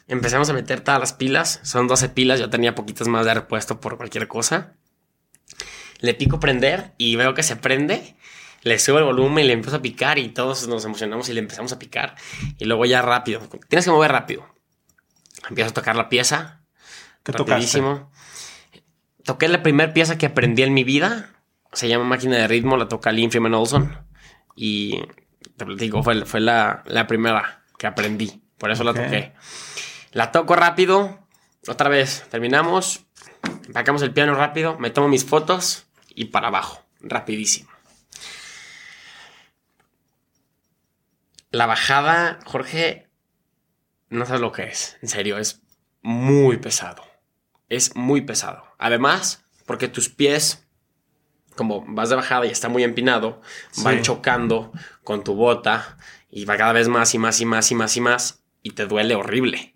Empezamos a meter todas las pilas. Son 12 pilas. Yo tenía poquitas más de repuesto por cualquier cosa. Le pico prender y veo que se prende. le subo el volumen y le empiezo a picar y todos nos emocionamos y le empezamos a picar. Y luego ya rápido. Tienes que mover rápido. Empiezo a tocar la pieza. ¿Qué rapidísimo. Toqué la primera pieza que aprendí en mi vida. Se llama Máquina de Ritmo, la toca Lynn Freeman Olson. Y te platico, fue, fue la, la primera que aprendí. Por eso la toqué. La toco rápido. Otra vez, terminamos. Empacamos el piano rápido. Me tomo mis fotos y para abajo. Rapidísimo. La bajada, Jorge, no sabes lo que es. En serio, es muy pesado. Es muy pesado. Además, porque tus pies, como vas de bajada y está muy empinado, van chocando con tu bota y va cada vez más y más y más y más y más y te duele horrible.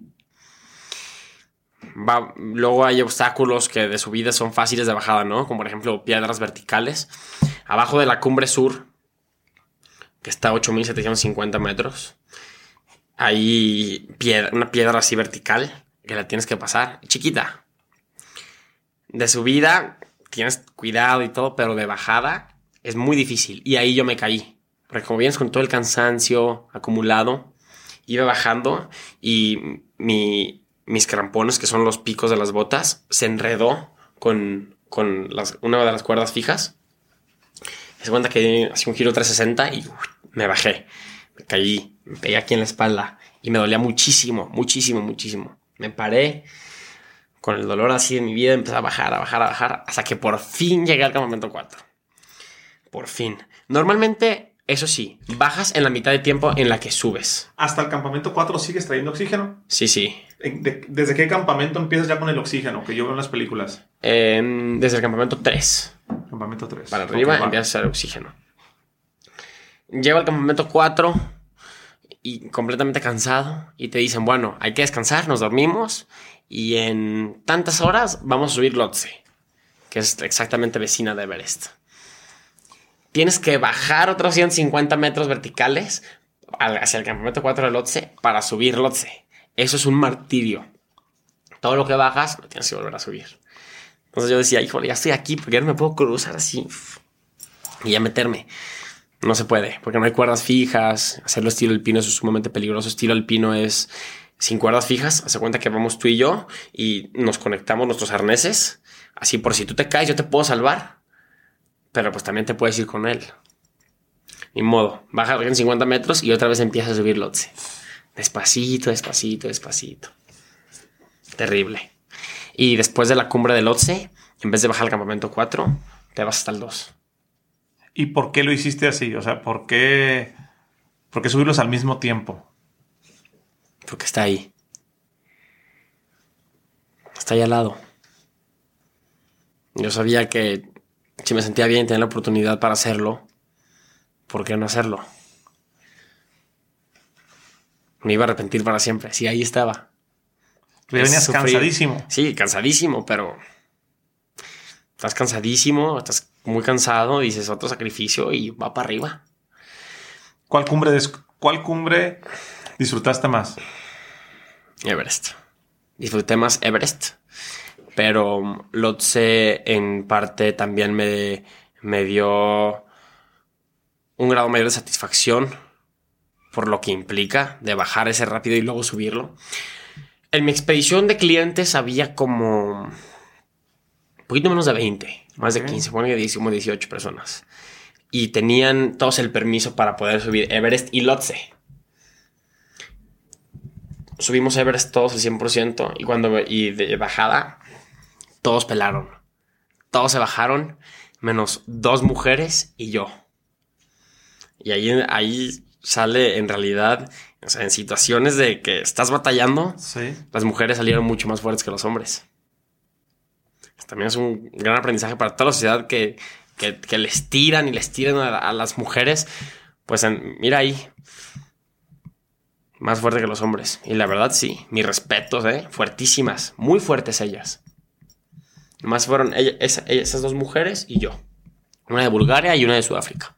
Va, luego hay obstáculos que de subida son fáciles de bajada, ¿no? Como por ejemplo piedras verticales. Abajo de la cumbre sur, que está a 8750 metros, hay una piedra así vertical que la tienes que pasar, chiquita. De subida tienes cuidado y todo, pero de bajada es muy difícil. Y ahí yo me caí. Porque como vienes con todo el cansancio acumulado, iba bajando y mi, mis crampones, que son los picos de las botas, se enredó con, con una de las cuerdas fijas. Se cuenta que hacía un giro 360 y me bajé. Me caí, me pegué aquí en la espalda y me dolía muchísimo, muchísimo, muchísimo. Me paré con el dolor así en mi vida, empecé a bajar, a bajar, a bajar, hasta que por fin llegué al campamento 4. Por fin. Normalmente, eso sí, bajas en la mitad de tiempo en la que subes. ¿Hasta el campamento 4 sigues trayendo oxígeno? Sí, sí. ¿Desde qué campamento empiezas ya con el oxígeno que yo veo en las películas? desde el campamento 3. Campamento 3. Para arriba empiezas a hacer oxígeno. Llego al campamento 4 y completamente cansado y te dicen, bueno, hay que descansar, nos dormimos y en tantas horas vamos a subir Lotse, que es exactamente vecina de Everest. Tienes que bajar otros 150 metros verticales hacia el campamento 4 de Lotse para subir Lotse. Eso es un martirio. Todo lo que bajas lo tienes que volver a subir. Entonces yo decía, híjole, ya estoy aquí, porque no me puedo cruzar así y ya meterme. No se puede, porque no hay cuerdas fijas. Hacerlo estilo alpino es sumamente peligroso. Estilo alpino es sin cuerdas fijas. Hace cuenta que vamos tú y yo y nos conectamos nuestros arneses. Así por si tú te caes, yo te puedo salvar. Pero pues también te puedes ir con él. Ni modo. Baja en 50 metros y otra vez empieza a subir Lotse. Despacito, despacito, despacito. Terrible. Y después de la cumbre del Lotse, en vez de bajar al campamento 4, te vas hasta el 2. ¿Y por qué lo hiciste así? O sea, ¿por qué, por qué subirlos al mismo tiempo? Porque está ahí. Está ahí al lado. Yo sabía que si me sentía bien y tenía la oportunidad para hacerlo, ¿por qué no hacerlo? Me iba a arrepentir para siempre. Sí, ahí estaba. venías cansadísimo. Sí, cansadísimo, pero estás cansadísimo, estás muy cansado, dices otro sacrificio y va para arriba. ¿Cuál cumbre, cuál cumbre disfrutaste más? Everest. Disfruté más Everest, pero Lotse en parte también me, me dio un grado mayor de satisfacción por lo que implica de bajar ese rápido y luego subirlo. En mi expedición de clientes había como un poquito menos de 20 más de 15, bueno, que como 18 personas. Y tenían todos el permiso para poder subir Everest y Lhotse. Subimos Everest todos el 100% y cuando y de bajada todos pelaron. Todos se bajaron menos dos mujeres y yo. Y ahí, ahí sale en realidad, o sea, en situaciones de que estás batallando, las mujeres salieron mucho más fuertes que los hombres también es un gran aprendizaje para toda la sociedad que, les tiran y les tiran a, las mujeres. Pues mira ahí, más fuerte que los hombres. Y la verdad, sí, mis respetos, ¿eh? Fuertísimas, muy fuertes ellas. Más fueron esas dos mujeres y yo. Una de Bulgaria y una de Sudáfrica.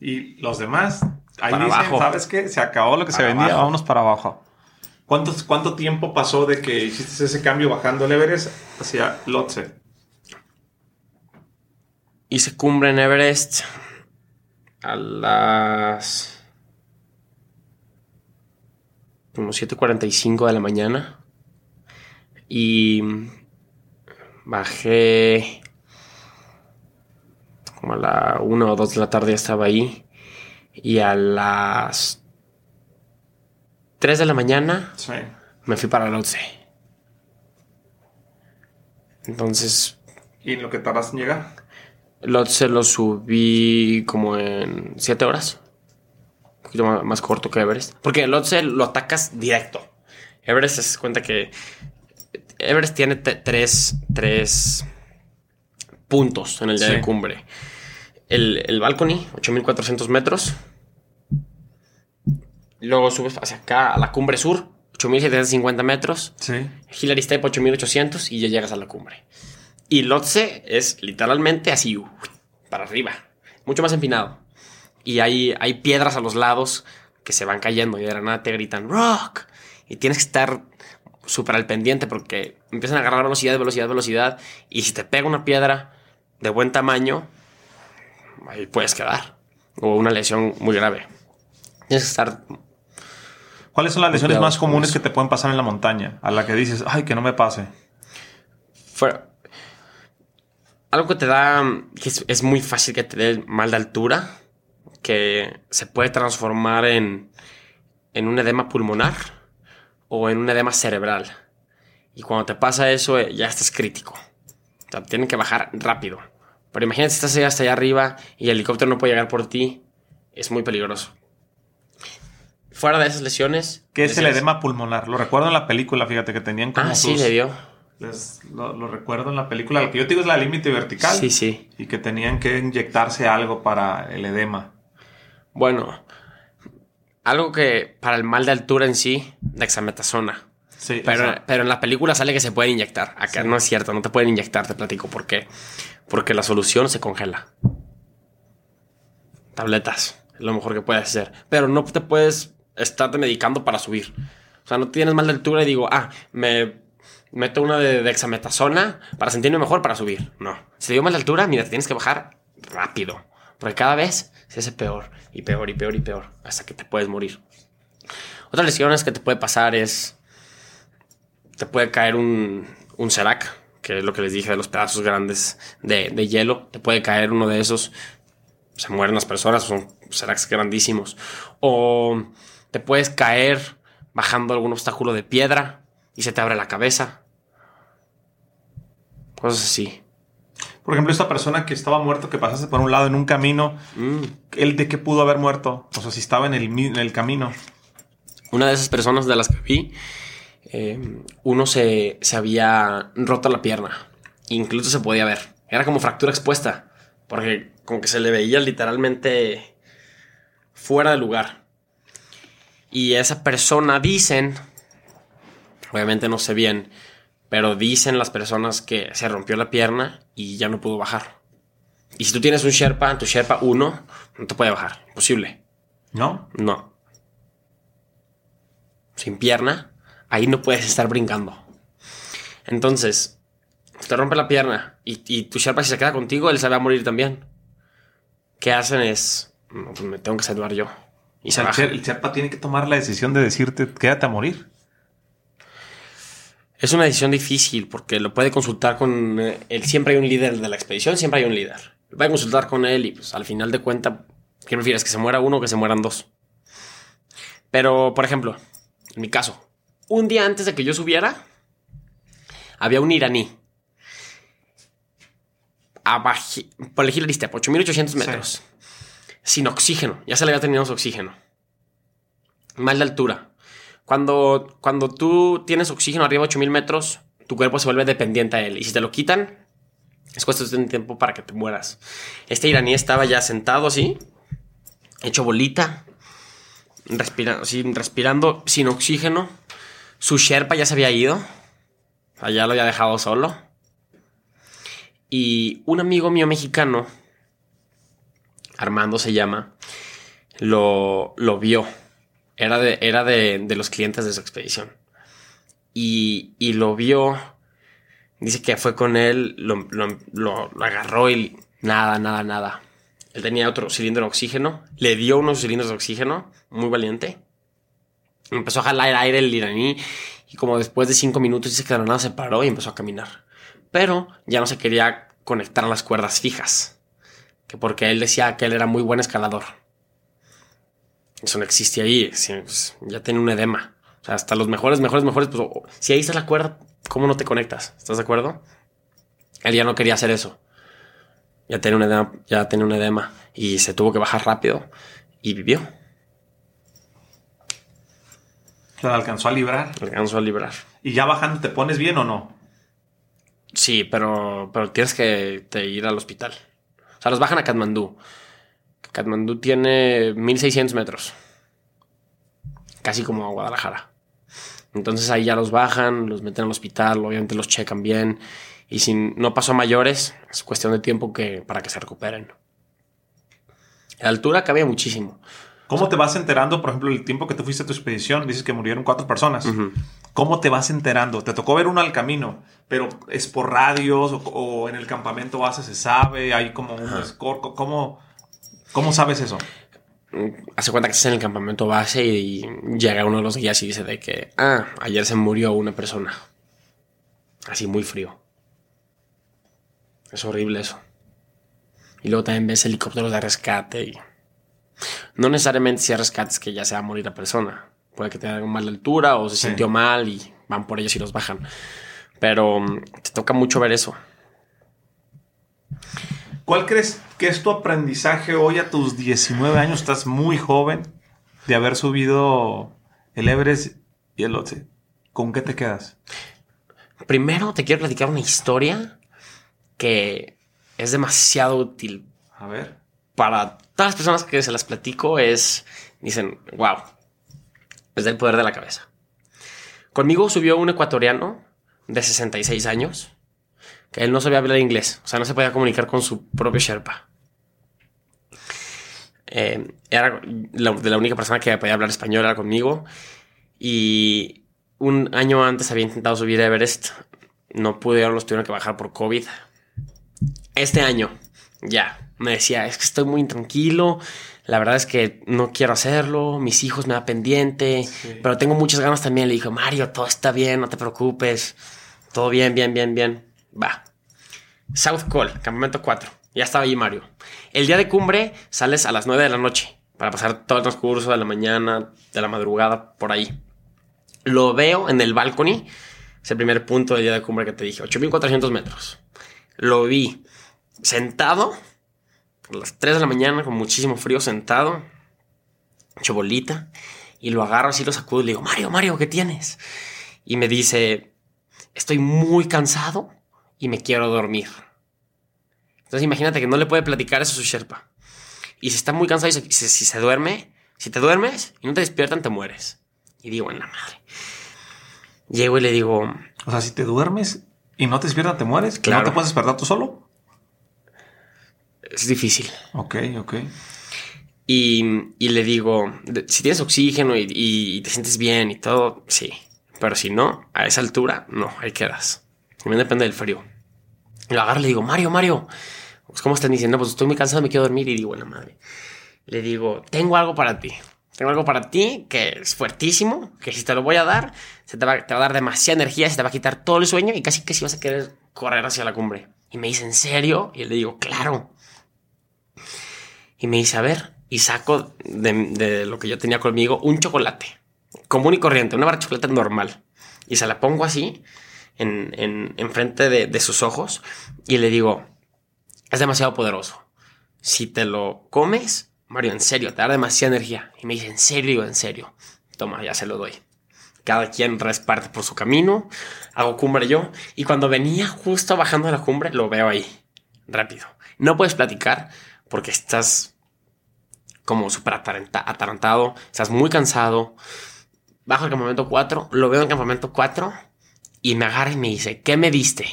Y los demás, ahí dicen, ¿sabes qué? Se acabó lo que se vendía, vámonos para abajo. ¿Cuánto, tiempo pasó de que hiciste ese cambio bajando el Everest hacia Lotse? hice cumbre en Everest a las como 7.45 de la mañana y bajé como a la 1 o 2 de la tarde estaba ahí y a las 3 de la mañana Sí. me fui para Lhotse. Entonces, ¿Y en lo que tardas en llegar? Lhotse lo subí como en 7 horas. Poquito más, más corto que Everest. Porque Lhotse lo atacas directo. Everest se cuenta que Everest tiene tres, tres puntos en el día Sí. de cumbre. El, el balcony, 8400 metros. Luego subes hacia acá a la cumbre sur, 8750 metros. Sí. Hillary Step 8800 y ya llegas a la cumbre. Y Lhotse es literalmente así, para arriba, mucho más empinado. Y hay, hay piedras a los lados que se van cayendo y de la nada te gritan rock. Y tienes que estar súper al pendiente porque empiezan a agarrar velocidad, velocidad, velocidad. Y si te pega una piedra de buen tamaño, ahí puedes quedar. O una lesión muy grave. Tienes que estar ¿Cuáles son las lesiones más comunes que te pueden pasar en la montaña? A la que dices, ay, que no me pase. fuera. Algo que te da, que es, es muy fácil que te dé mal de altura, que se puede transformar en, en un edema pulmonar o en un edema cerebral. Y cuando te pasa eso, eh, ya estás crítico. O sea, tienen que bajar rápido. Pero imagínate si estás ahí hasta allá arriba y el helicóptero no puede llegar por ti, es muy peligroso. Fuera de esas lesiones. ¿Qué es el edema pulmonar? Lo recuerdo en la película, fíjate que tenían como Ah, sí, le dio. les- lo, lo recuerdo en la película. Lo que yo te digo es la límite vertical. Sí, sí. Y que tenían que inyectarse algo para el edema. Bueno, algo que para el mal de altura en sí, dexametasona. Sí, o Pero, sea, pero en la película sale que se pueden inyectar. Acá Sí. no es cierto, no te pueden inyectar, te platico por qué. Porque la solución se congela. Tabletas, es lo mejor que puedes hacer. Pero no te puedes estarte medicando para subir. O sea, no tienes mal de altura y digo, ah, me meto una de dexametasona para sentirme mejor para subir. No. Si te dio mal de altura, mira, te tienes que bajar rápido. Porque cada vez se hace peor y peor y peor y peor hasta que te puedes morir. Otras lesiones que te puede pasar es te puede caer un, un Serac, que es lo que les dije de los pedazos grandes de, de hielo. Te puede caer uno de esos, se mueren las personas, son Seracs grandísimos. O te puedes caer bajando algún obstáculo de piedra y se te abre la cabeza. Cosas así. Por ejemplo, esta persona que estaba muerto, que pasaste por un lado en un camino, Mm. ¿él de qué pudo haber muerto? O sea, si estaba en el, en el camino. Una de esas personas de las que vi, eh, uno se, se había roto la pierna. Incluso se podía ver. Era como fractura expuesta. Porque como que se le veía literalmente fuera de lugar. Y esa persona dicen, obviamente no sé bien, pero dicen las personas que se rompió la pierna y ya no pudo bajar. Y si tú tienes un Sherpa, tu Sherpa 1, no te puede bajar. Imposible. ¿No? No. Sin pierna, ahí no puedes estar brincando. Entonces, te rompe la pierna y, y tu Sherpa si se queda contigo, él se va a morir también. ¿Qué hacen? Es, "No, pues me tengo que salvar yo. Y se el Sherpa tiene que tomar la decisión de decirte, quédate a morir. Es una decisión difícil porque lo puede consultar con eh, él. Siempre hay un líder de la expedición, siempre hay un líder. Lo puede consultar con él y pues al final de cuentas, ¿qué prefieres? ¿Que se muera uno o que se mueran dos? Pero, por ejemplo, en mi caso, un día antes de que yo subiera, había un iraní. Abajo, por el Hillary Step, 8800 metros. Sin oxígeno. Ya se le había terminado su oxígeno. Mal de altura. Cuando, cuando tú tienes oxígeno arriba de 8000 metros, tu cuerpo se vuelve dependiente a él. Y si te lo quitan, es cuestión de tiempo para que te mueras. Este iraní estaba ya sentado así, hecho bolita, respira- así, respirando sin oxígeno. Su Sherpa ya se había ido. Allá lo había dejado solo. Y un amigo mío mexicano, Armando se llama, lo, lo vio. Era, de, era de, de los clientes de su expedición. Y, y lo vio. Dice que fue con él, lo, lo- agarró y Nada, nada, nada. Él tenía otro cilindro de oxígeno. Le dio unos cilindros de oxígeno. Muy valiente. Empezó a jalar aire el iraní. Y como después de cinco minutos dice que la nada se paró y empezó a caminar. Pero ya no se quería conectar a las cuerdas fijas. Que porque él decía que él era muy buen escalador. Eso no existe ahí. pues, ya tiene un edema. O sea, hasta los mejores, mejores, mejores. Pues, si ahí está la cuerda, ¿cómo no te conectas? ¿Estás de acuerdo? Él ya no quería hacer eso. Ya tenía un edema, ya tenía un edema. Y se tuvo que bajar rápido. Y vivió. Se alcanzó a librar. Alcanzó a librar. ¿Y ya bajando te pones bien o no? Sí, pero, pero tienes que te ir al hospital. O sea, los bajan a Katmandú. Katmandú tiene 1600 metros. Casi como a Guadalajara. Entonces ahí ya los bajan, los meten al hospital, obviamente los checan bien. Y si no pasó a mayores, es cuestión de tiempo que, para que se recuperen. La altura cambia muchísimo. ¿Cómo te vas enterando, por ejemplo, el tiempo que te fuiste a tu expedición? Dices que murieron cuatro personas. ¿Cómo te vas enterando? Te tocó ver uno al camino, pero es por radios o, en el campamento base se sabe, hay como un score. ¿Cómo, ¿Cómo sabes eso? Hace cuenta que estás en el campamento base y llega uno de los guías y dice de que, ah, ayer se murió una persona. Así muy frío. Es horrible eso. Y luego también ves helicópteros de rescate y... No necesariamente si hay rescates que ya se va a morir la persona. Puede que tenga mala altura o se sintió mal y van por ellos y los bajan. Pero mm, te toca mucho ver eso. ¿Cuál crees que es tu aprendizaje hoy a tus 19 años? Estás muy joven de haber subido el Everest y el Otse. ¿Con qué te quedas? Primero te quiero platicar una historia que es demasiado útil. A ver. Para todas las personas que se las platico es, dicen, wow, es del poder de la cabeza. Conmigo subió un ecuatoriano de 66 años él no sabía hablar inglés, o sea, no se podía comunicar con su propio Sherpa. Eh, era la, de la única persona que podía hablar español era conmigo y un año antes había intentado subir a Everest, no pudieron, los tuvieron que bajar por COVID. Este año, ya, me decía, es que estoy muy intranquilo, la verdad es que no quiero hacerlo, mis hijos me da pendiente, pero tengo muchas ganas también. Le dije, Mario, todo está bien, no te preocupes, todo bien, bien, bien, bien. Va. South Call, campamento 4. Ya estaba allí Mario. El día de cumbre sales a las 9 de la noche para pasar todo el transcurso de la mañana, de la madrugada, por ahí. Lo veo en el balcony. Es el primer punto del día de cumbre que te dije, 8400 metros. Lo vi sentado a las 3 de la mañana con muchísimo frío, sentado, hecho bolita, y lo agarro así, lo sacudo y le digo, Mario, Mario, ¿qué tienes? Y me dice, estoy muy cansado y me quiero dormir. Entonces imagínate que no le puede platicar eso a su Sherpa. Y si está muy cansado y si, se duerme, si te duermes y no te despiertan, te mueres. Y digo, en la madre. Llego y le digo... O sea, si te duermes y no te despiertan, te mueres. Claro. ¿No te puedes despertar tú solo? Es difícil. Ok, ok. Y, y le digo, si tienes oxígeno y, y, te sientes bien y todo, sí. Pero si no, a esa altura, no, ahí quedas. También depende del frío. Lo agarro y le digo, Mario, Mario, pues, ¿cómo están diciendo? Pues estoy muy cansado, me quiero dormir. Y digo, bueno, madre. Le digo, tengo algo para ti. Tengo algo para ti que es fuertísimo, que si te lo voy a dar, se te va, te va a dar demasiada energía, se te va a quitar todo el sueño y casi que si vas a querer correr hacia la cumbre. Y me dice, ¿en serio? Y le digo, claro. Y me dice, a ver, y saco de, lo que yo tenía conmigo un chocolate común y corriente, una barra de chocolate normal. Y se la pongo así en, en, frente de, sus ojos y le digo, es demasiado poderoso. Si te lo comes, Mario, en serio, te da demasiada energía. Y me dice, en serio, digo, en serio. Toma, ya se lo doy. Cada quien resparte por su camino. Hago cumbre yo. Y cuando venía justo bajando de la cumbre, lo veo ahí. Rápido. No puedes platicar porque estás como súper atarantado. Estás muy cansado. Bajo el campamento 4. Lo veo en campamento 4. Y me agarra y me dice, ¿qué me diste?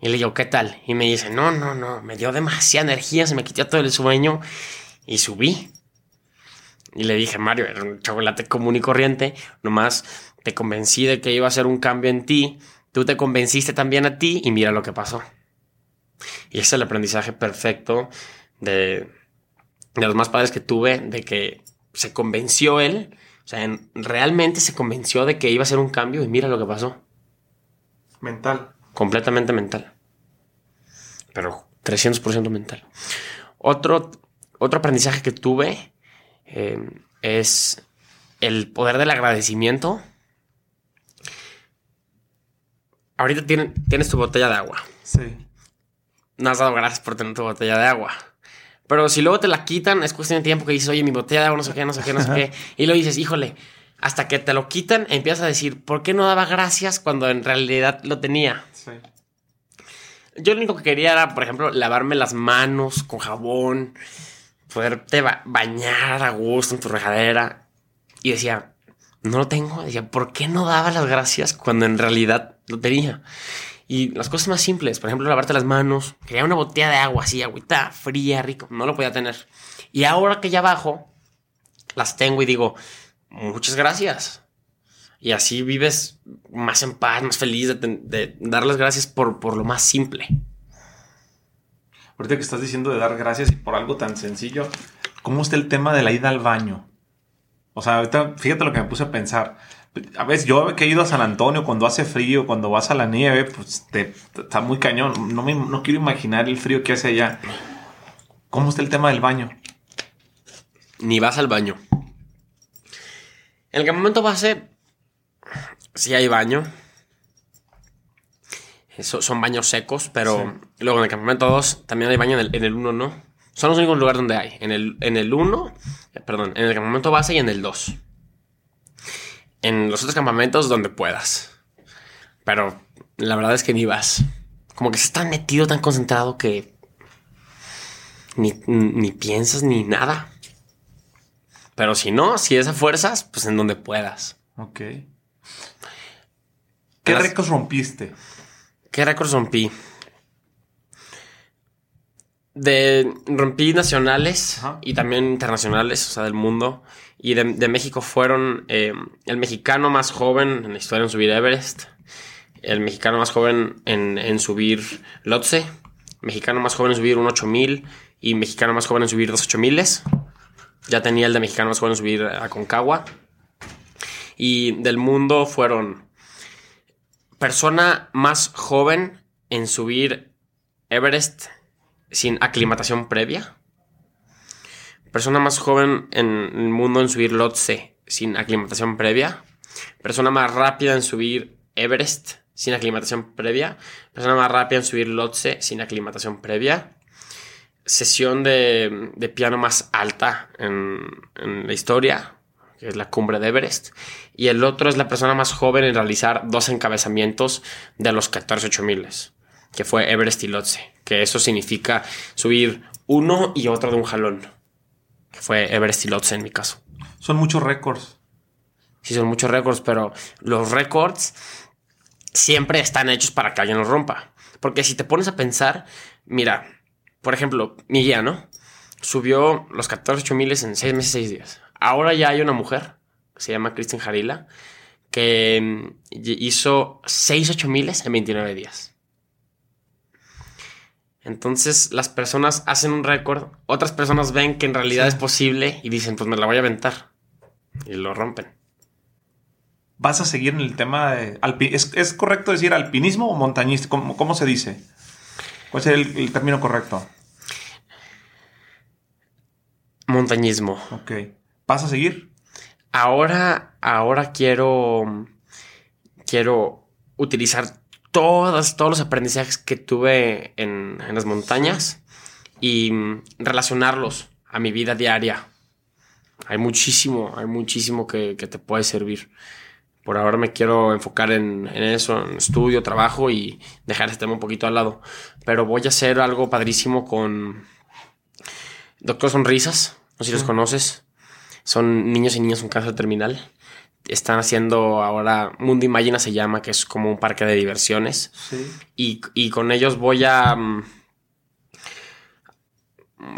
Y le digo, ¿qué tal? Y me dice, no, no, no, me dio demasiada energía, se me quitó todo el sueño y subí. Y le dije, Mario, era un chocolate común y corriente, nomás te convencí de que iba a ser un cambio en ti, tú te convenciste también a ti y mira lo que pasó. Y ese es el aprendizaje perfecto de, de los más padres que tuve, de que se convenció él, o sea, en- realmente se convenció de que iba a ser un cambio y mira lo que pasó. Mental. Completamente mental. Pero 300% mental. Otro, otro aprendizaje que tuve eh, es el poder del agradecimiento. Ahorita tiene- tienes tu botella de agua. Sí. No has dado gracias por tener tu botella de agua. Pero si luego te la quitan, es cuestión de tiempo que dices, oye, mi botella de agua, no sé qué, no sé qué, no sé qué. Y lo dices, híjole, hasta que te lo quitan, empiezas a decir, ¿por qué no daba gracias cuando en realidad lo tenía? Sí. Yo lo único que quería era, por ejemplo, lavarme las manos con jabón, poderte ba- bañar a gusto en tu regadera. Y decía, no lo tengo. Decía, ¿por qué no daba las gracias cuando en realidad lo tenía? Y las cosas más simples, por ejemplo, lavarte las manos. Quería una botella de agua así, agüita fría, rico. No lo podía tener. Y ahora que ya bajo, las tengo y digo, muchas gracias. Y así vives más en paz, más feliz de, de dar las gracias por, por lo más simple. Ahorita que estás diciendo de dar gracias por algo tan sencillo, ¿cómo está el tema de la ida al baño? O sea, ahorita fíjate lo que me puse a pensar. A veces yo que he ido a San Antonio cuando hace frío, cuando vas a la nieve, pues te, te- está muy cañón. No, me, no quiero imaginar el frío que hace allá. ¿Cómo está el tema del baño? Ni vas al baño. En el campamento base, sí hay baño. Eso- son baños secos, pero luego en el campamento 2 también hay baño en el, en el 1, ¿no? Son los únicos lugares donde hay. En el, en el 1, eh, perdón, en el campamento base y en el 2. En los otros campamentos donde puedas. Pero la verdad es que ni vas. Como que estás tan metido, tan concentrado que ni, ni piensas ni nada. Pero si no, si es a fuerzas, pues en donde puedas. Ok. ¿Qué récords rompiste? ¿Qué récords rompí? De rompí nacionales Ajá. y también internacionales, o sea, del mundo. Y de, de México fueron eh, el mexicano más joven en la historia en subir Everest, el mexicano más joven en, en subir Lhotse, mexicano más joven en subir un 8000 y mexicano más joven en subir dos 8000. Ya tenía el de mexicano más joven en subir a Concagua. Y del mundo fueron persona más joven en subir Everest sin aclimatación previa. Persona más joven en el mundo en subir Lhotse sin aclimatación previa. Persona más rápida en subir Everest sin aclimatación previa. Persona más rápida en subir Lhotse sin aclimatación previa. Sesión de, de piano más alta en, en la historia, que es la cumbre de Everest. Y el otro es la persona más joven en realizar dos encabezamientos de los 14 8000, que fue Everest y Lhotse, que eso significa subir uno y otro de un jalón, que fue Everest y en mi caso. Son muchos récords. Sí, son muchos récords, pero los récords siempre están hechos para que alguien los rompa. Porque si te pones a pensar, mira, por ejemplo, mi guía, ¿no? Subió los 14 8000 en 6 meses, 6 días. Ahora ya hay una mujer, que se llama Kristen Jarila, que mm, hizo 6 8000 en 29 días. Entonces las personas hacen un récord, otras personas ven que en realidad Sí. es posible y dicen, pues me la voy a aventar. Y lo rompen. ¿Vas a seguir en el tema de... alpi- ¿Es, es correcto decir alpinismo o montañista? ¿Cómo, cómo se dice? ¿Cuál sería el, el término correcto? Montañismo. Ok. ¿Vas a seguir? Ahora, ahora quiero, quiero utilizar todas, todos los aprendizajes que tuve en, en las montañas y mm, relacionarlos a mi vida diaria. Hay muchísimo, hay muchísimo que, que te puede servir. Por ahora me quiero enfocar en, en eso, en estudio, trabajo y dejar este tema un poquito al lado. Pero voy a hacer algo padrísimo con Doctor Sonrisas. No sé si los Sí. conoces. Son niños y niñas con cáncer terminal están haciendo ahora, Mundo Imagina se llama, que es como un parque de diversiones. Sí. Y, y, con ellos voy a... Mm,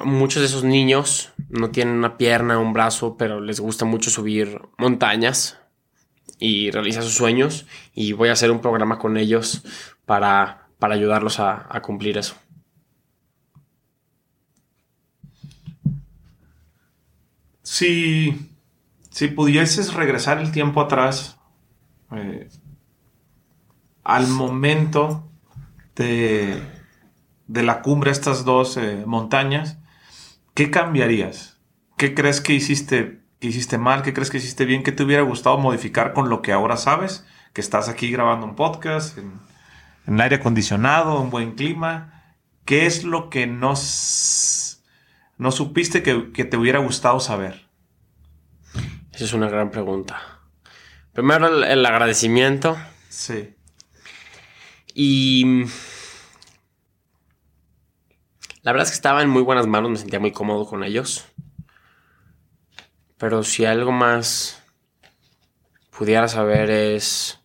muchos de esos niños no tienen una pierna, un brazo, pero les gusta mucho subir montañas y realizar sus sueños. Y voy a hacer un programa con ellos para, para ayudarlos a, a cumplir eso. Sí, si pudieses regresar el tiempo atrás, eh, al momento de, de, la cumbre de estas dos eh, montañas, ¿qué cambiarías? ¿Qué crees que hiciste, hiciste mal? ¿Qué crees que hiciste bien? ¿Qué te hubiera gustado modificar con lo que ahora sabes? Que estás aquí grabando un podcast, en, en aire acondicionado, un buen clima. ¿Qué es lo que no, no supiste que, que te hubiera gustado saber? Esa es una gran pregunta. Primero el, el agradecimiento. Sí. Y la verdad es que estaba en muy buenas manos, me sentía muy cómodo con ellos. Pero si algo más pudiera saber es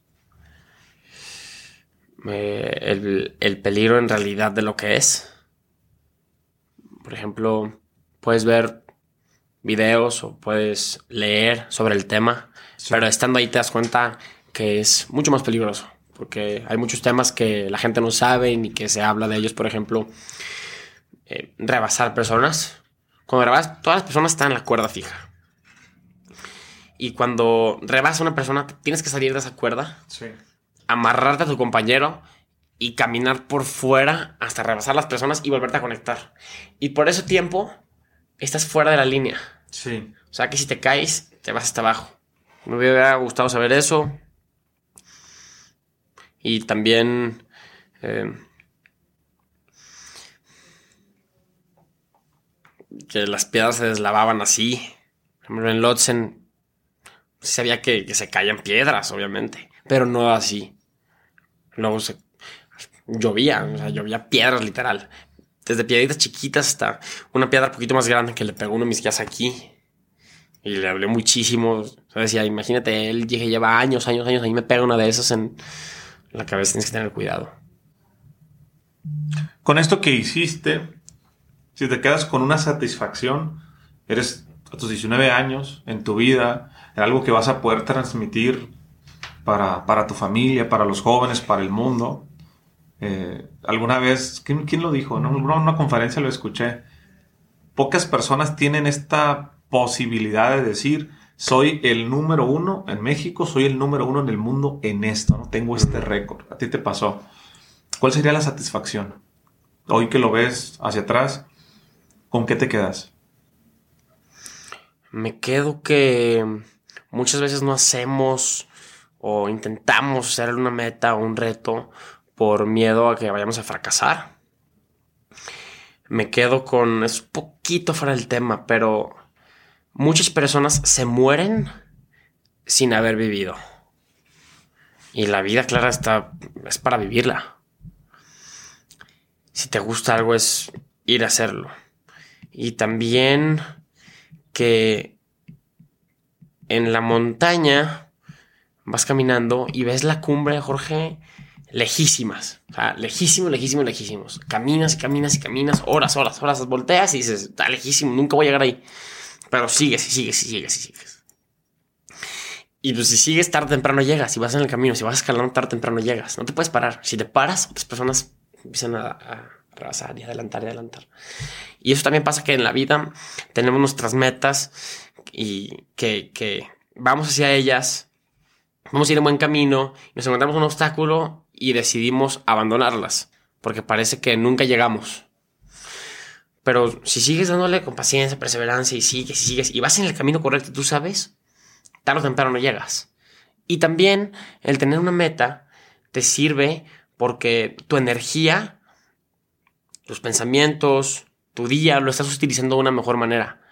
eh, el, el, peligro en realidad de lo que es. Por ejemplo, puedes ver videos o puedes leer sobre el tema, sí. pero estando ahí te das cuenta que es mucho más peligroso, porque hay muchos temas que la gente no sabe ni que se habla de ellos, por ejemplo, eh, rebasar personas. Cuando rebasas, todas las personas están en la cuerda fija. Y cuando rebasa una persona, tienes que salir de esa cuerda, sí. amarrarte a tu compañero y caminar por fuera hasta rebasar las personas y volverte a conectar. Y por ese tiempo estás fuera de la línea. Sí. O sea que si te caes, te vas hasta abajo. Me hubiera gustado saber eso. Y también... Eh, que las piedras se deslavaban así. Por ejemplo, en Lotzen sabía que, que, se caían piedras, obviamente, pero no así. Luego se llovía, o sea, llovía piedras literal. Desde piedritas chiquitas hasta una piedra un poquito más grande que le pegó uno de mis guías aquí. Y le hablé muchísimo. O decía, imagínate, él dije, lleva años, años, años, ahí me pega una de esas en la cabeza, tienes que tener cuidado. Con esto que hiciste, si te quedas con una satisfacción, eres a tus 19 años en tu vida, en algo que vas a poder transmitir para, para tu familia, para los jóvenes, para el mundo. Eh, alguna vez, ¿quién, ¿quién, lo dijo? En una, una conferencia lo escuché. Pocas personas tienen esta posibilidad de decir, soy el número uno en México, soy el número uno en el mundo en esto, ¿no? Tengo este récord. A ti te pasó. ¿Cuál sería la satisfacción? Hoy que lo ves hacia atrás, ¿con qué te quedas? Me quedo que muchas veces no hacemos o intentamos hacer una meta o un reto por miedo a que vayamos a fracasar. Me quedo con, es poquito fuera del tema, pero muchas personas se mueren sin haber vivido. Y la vida, clara, está, es para vivirla. Si te gusta algo es ir a hacerlo. Y también que en la montaña vas caminando y ves la cumbre, Jorge, lejísimas. O sea, lejísimos, lejísimos, lejísimos. Caminas y caminas y caminas, horas, horas, horas, volteas y dices, está lejísimo, nunca voy a llegar ahí. Pero sigues y sigues y sigues y sigues. Y pues si sigues, tarde temprano llegas. Si vas en el camino, si vas escalando, tarde temprano llegas. No te puedes parar. Si te paras, otras personas empiezan a, a rebasar y adelantar y adelantar. Y eso también pasa que en la vida tenemos nuestras metas y que, que vamos hacia ellas, vamos a ir en buen camino, nos encontramos un obstáculo y decidimos abandonarlas, porque parece que nunca llegamos. Pero si sigues dándole con paciencia, perseverancia y sigues y sigues y vas en el camino correcto, tú sabes, tarde o temprano llegas. Y también el tener una meta te sirve porque tu energía, tus pensamientos, tu día lo estás utilizando de una mejor manera.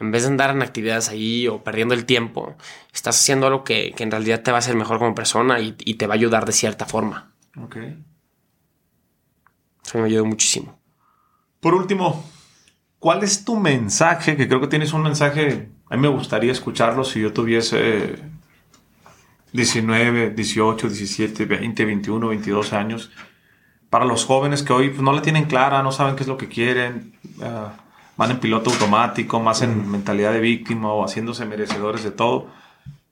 En vez de andar en actividades ahí o perdiendo el tiempo, estás haciendo algo que, que en realidad te va a hacer mejor como persona y, y, te va a ayudar de cierta forma. Ok. Eso me ayudó muchísimo. Por último, ¿cuál es tu mensaje? Que creo que tienes un mensaje, a mí me gustaría escucharlo si yo tuviese 19, 18, 17, 20, 21, 22 años. Para los jóvenes que hoy pues, no la tienen clara, no saben qué es lo que quieren, uh, van en piloto automático, más en mentalidad de víctima o haciéndose merecedores de todo.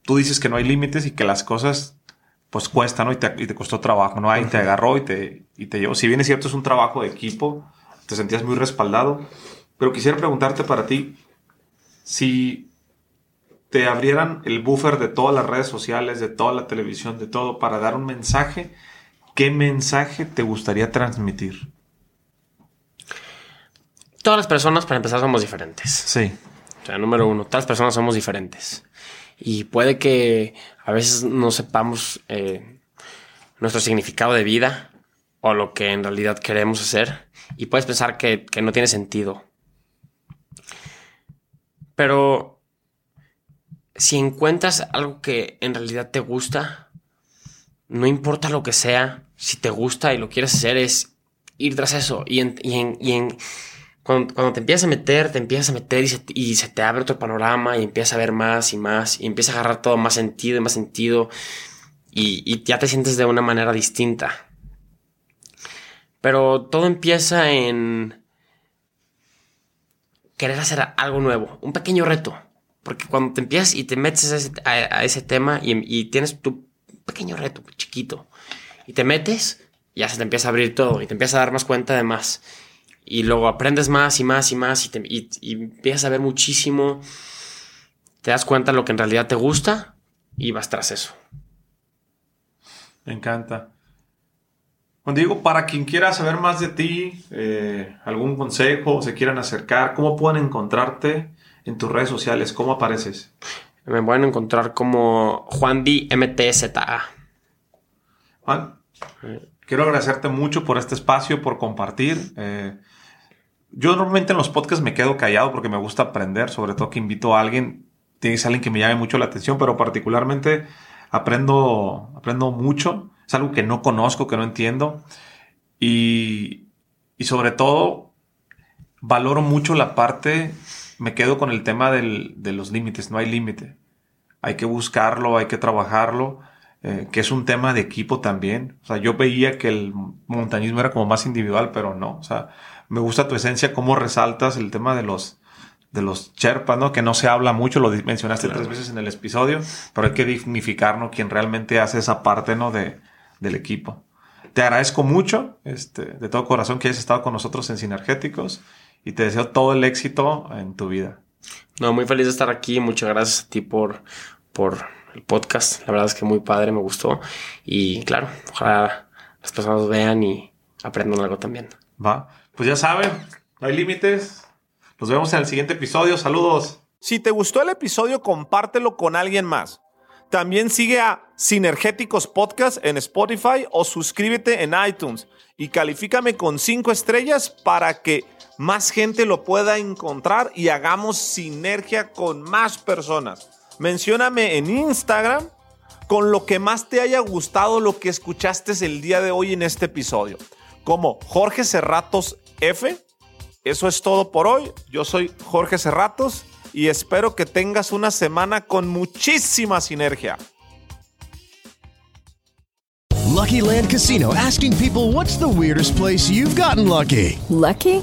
Tú dices que no hay límites y que las cosas pues cuestan, ¿no? Y te, y te costó trabajo, ¿no? Ahí te agarró y te, y te llevó. Si bien es cierto, es un trabajo de equipo, te sentías muy respaldado, pero quisiera preguntarte para ti, si te abrieran el buffer de todas las redes sociales, de toda la televisión, de todo, para dar un mensaje, ¿qué mensaje te gustaría transmitir? Todas las personas, para empezar, somos diferentes. Sí. O sea, número uno, todas las personas somos diferentes. Y puede que a veces no sepamos eh, nuestro significado de vida o lo que en realidad queremos hacer. Y puedes pensar que, que no tiene sentido. Pero si encuentras algo que en realidad te gusta, no importa lo que sea, si te gusta y lo quieres hacer, es ir tras eso. Y en, y en, y en cuando, te empiezas a meter, te empiezas a meter y se, te abre otro panorama y empiezas a ver más y más y empiezas a agarrar todo más sentido y más sentido y, ya te sientes de una manera distinta. Pero todo empieza en querer hacer algo nuevo, un pequeño reto. Porque cuando te empiezas y te metes a ese, tema y, tienes tu pequeño reto chiquito y te metes, ya se te empieza a abrir todo y te empiezas a dar más cuenta de más. Y luego aprendes más y más y más y, te, y, y empiezas a ver muchísimo. Te das cuenta de lo que en realidad te gusta y vas tras eso. Me encanta. Cuando digo, para quien quiera saber más de ti, eh, algún consejo, se quieran acercar, ¿cómo pueden encontrarte en tus redes sociales? ¿Cómo apareces? Me pueden encontrar como Juan D MTZA. Juan, quiero agradecerte mucho por este espacio, por compartir. Eh, yo normalmente en los podcasts me quedo callado porque me gusta aprender, sobre todo que invito a alguien, tienes alguien que me llame mucho la atención, pero particularmente aprendo, aprendo mucho es algo que no conozco, que no entiendo. Y, y sobre todo, valoro mucho la parte, me quedo con el tema del, de los límites, no hay límite. Hay que buscarlo, hay que trabajarlo, eh, que es un tema de equipo también. O sea, yo veía que el montañismo era como más individual, pero no. O sea, me gusta tu esencia, cómo resaltas el tema de los, de los Sherpas, ¿no? Que no se habla mucho, lo mencionaste tres veces en el episodio, pero hay que dignificar, ¿no? Quien realmente hace esa parte, ¿no? De, del equipo. Te agradezco mucho, este, de todo corazón, que hayas estado con nosotros en Sinergéticos y te deseo todo el éxito en tu vida. No, muy feliz de estar aquí. Muchas gracias a ti por, por el podcast. La verdad es que muy padre, me gustó. Y claro, ojalá las personas vean y aprendan algo también. Va. Pues ya saben, no hay límites. Nos vemos en el siguiente episodio. Saludos. Si te gustó el episodio, compártelo con alguien más. También sigue a Sinergéticos Podcast en Spotify o suscríbete en iTunes y califícame con 5 estrellas para que más gente lo pueda encontrar y hagamos sinergia con más personas. Mencióname en Instagram con lo que más te haya gustado lo que escuchaste el día de hoy en este episodio. Como Jorge Cerratos F. Eso es todo por hoy. Yo soy Jorge Cerratos y espero que tengas una semana con muchísima sinergia. Lucky Land Casino asking people what's the weirdest place you've gotten lucky? Lucky?